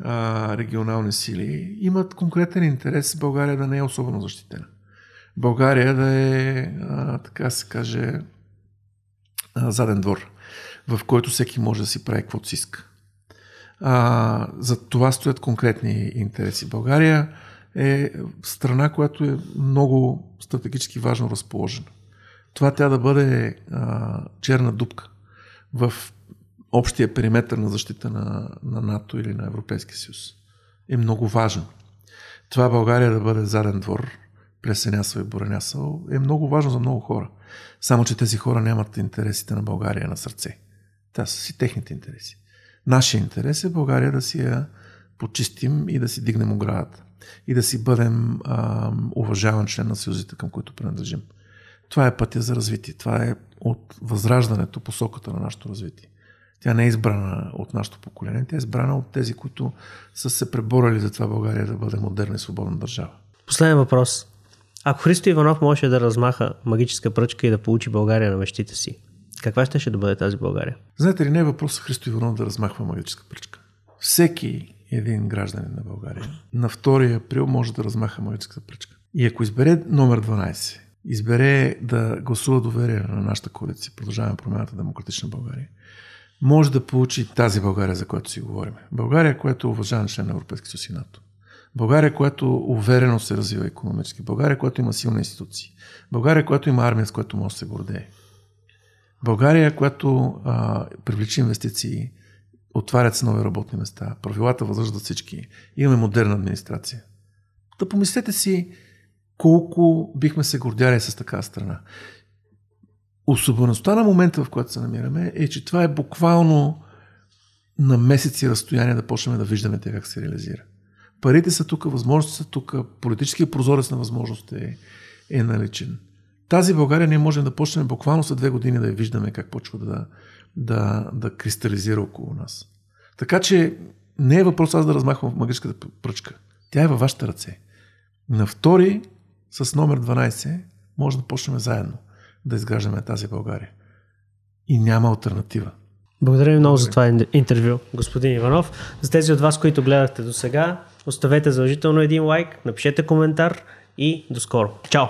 а, регионални сили имат конкретен интерес България да не е особено защитена. България да е, а, така се каже, а, заден двор, в който всеки може да си прави каквото си иска. А, за това стоят конкретни интереси. България е страна, която е много стратегически важно разположена. Това тя да бъде а, черна дупка в общия периметр на защита на, на НАТО или на Европейския съюз е много важно. Това България да бъде заден двор Плесенясъл и Буренясъл е много важно за много хора. Само, че тези хора нямат интересите на България на сърце. Това са си техните интереси. Нашия интерес е България да си я почистим и да си дигнем оградата. И да си бъдем а, уважаван член на съюзите, към които принадлежим. Това е пътя за развитие. Това е от възраждането посоката на нашето развитие. Тя не е избрана от нашето поколение, тя е избрана от тези, които са се преборали за това България да бъде модерна и свободна държава. Последен въпрос. Ако Христо Иванов можеше да размаха магическа пръчка и да получи България на мечтите си, каква ще, ще да бъде тази България? Знаете ли, не е въпрос Христо Иванов да размахва магическа пръчка. Всеки един гражданин на България на 2 април може да размаха магическата пръчка. И ако избере номер 12, избере да гласува доверие на нашата коалиция, продължаваме промяната Демократична България, може да получи тази България, за която си говорим. България, която е уважаван член на Европейския съюз и НАТО. България, която уверено се развива економически. България, която има силни институции. България, която има армия, с която може да се гордее. България, която а, привлича инвестиции, отварят се нови работни места, правилата възраждат всички, имаме модерна администрация. Да помислете си колко бихме се гордяли с такава страна. Особеността на момента, в който се намираме, е, че това е буквално на месеци разстояние да почнем да виждаме те как се реализира. Парите са тук, възможностите са тук, политическия прозорец на възможности е, е наличен. Тази България ние можем да почнем буквално след две години да я виждаме как почва да, да, да кристализира около нас. Така че не е въпрос аз да размахвам магическата пръчка. Тя е във вашите ръце. На втори с номер 12 може да почнем заедно да изграждаме тази България. И няма альтернатива. Благодаря ви много за това интервю, господин Иванов. За тези от вас, които гледахте до сега, Оставете задължително един лайк, напишете коментар и до скоро. Чао!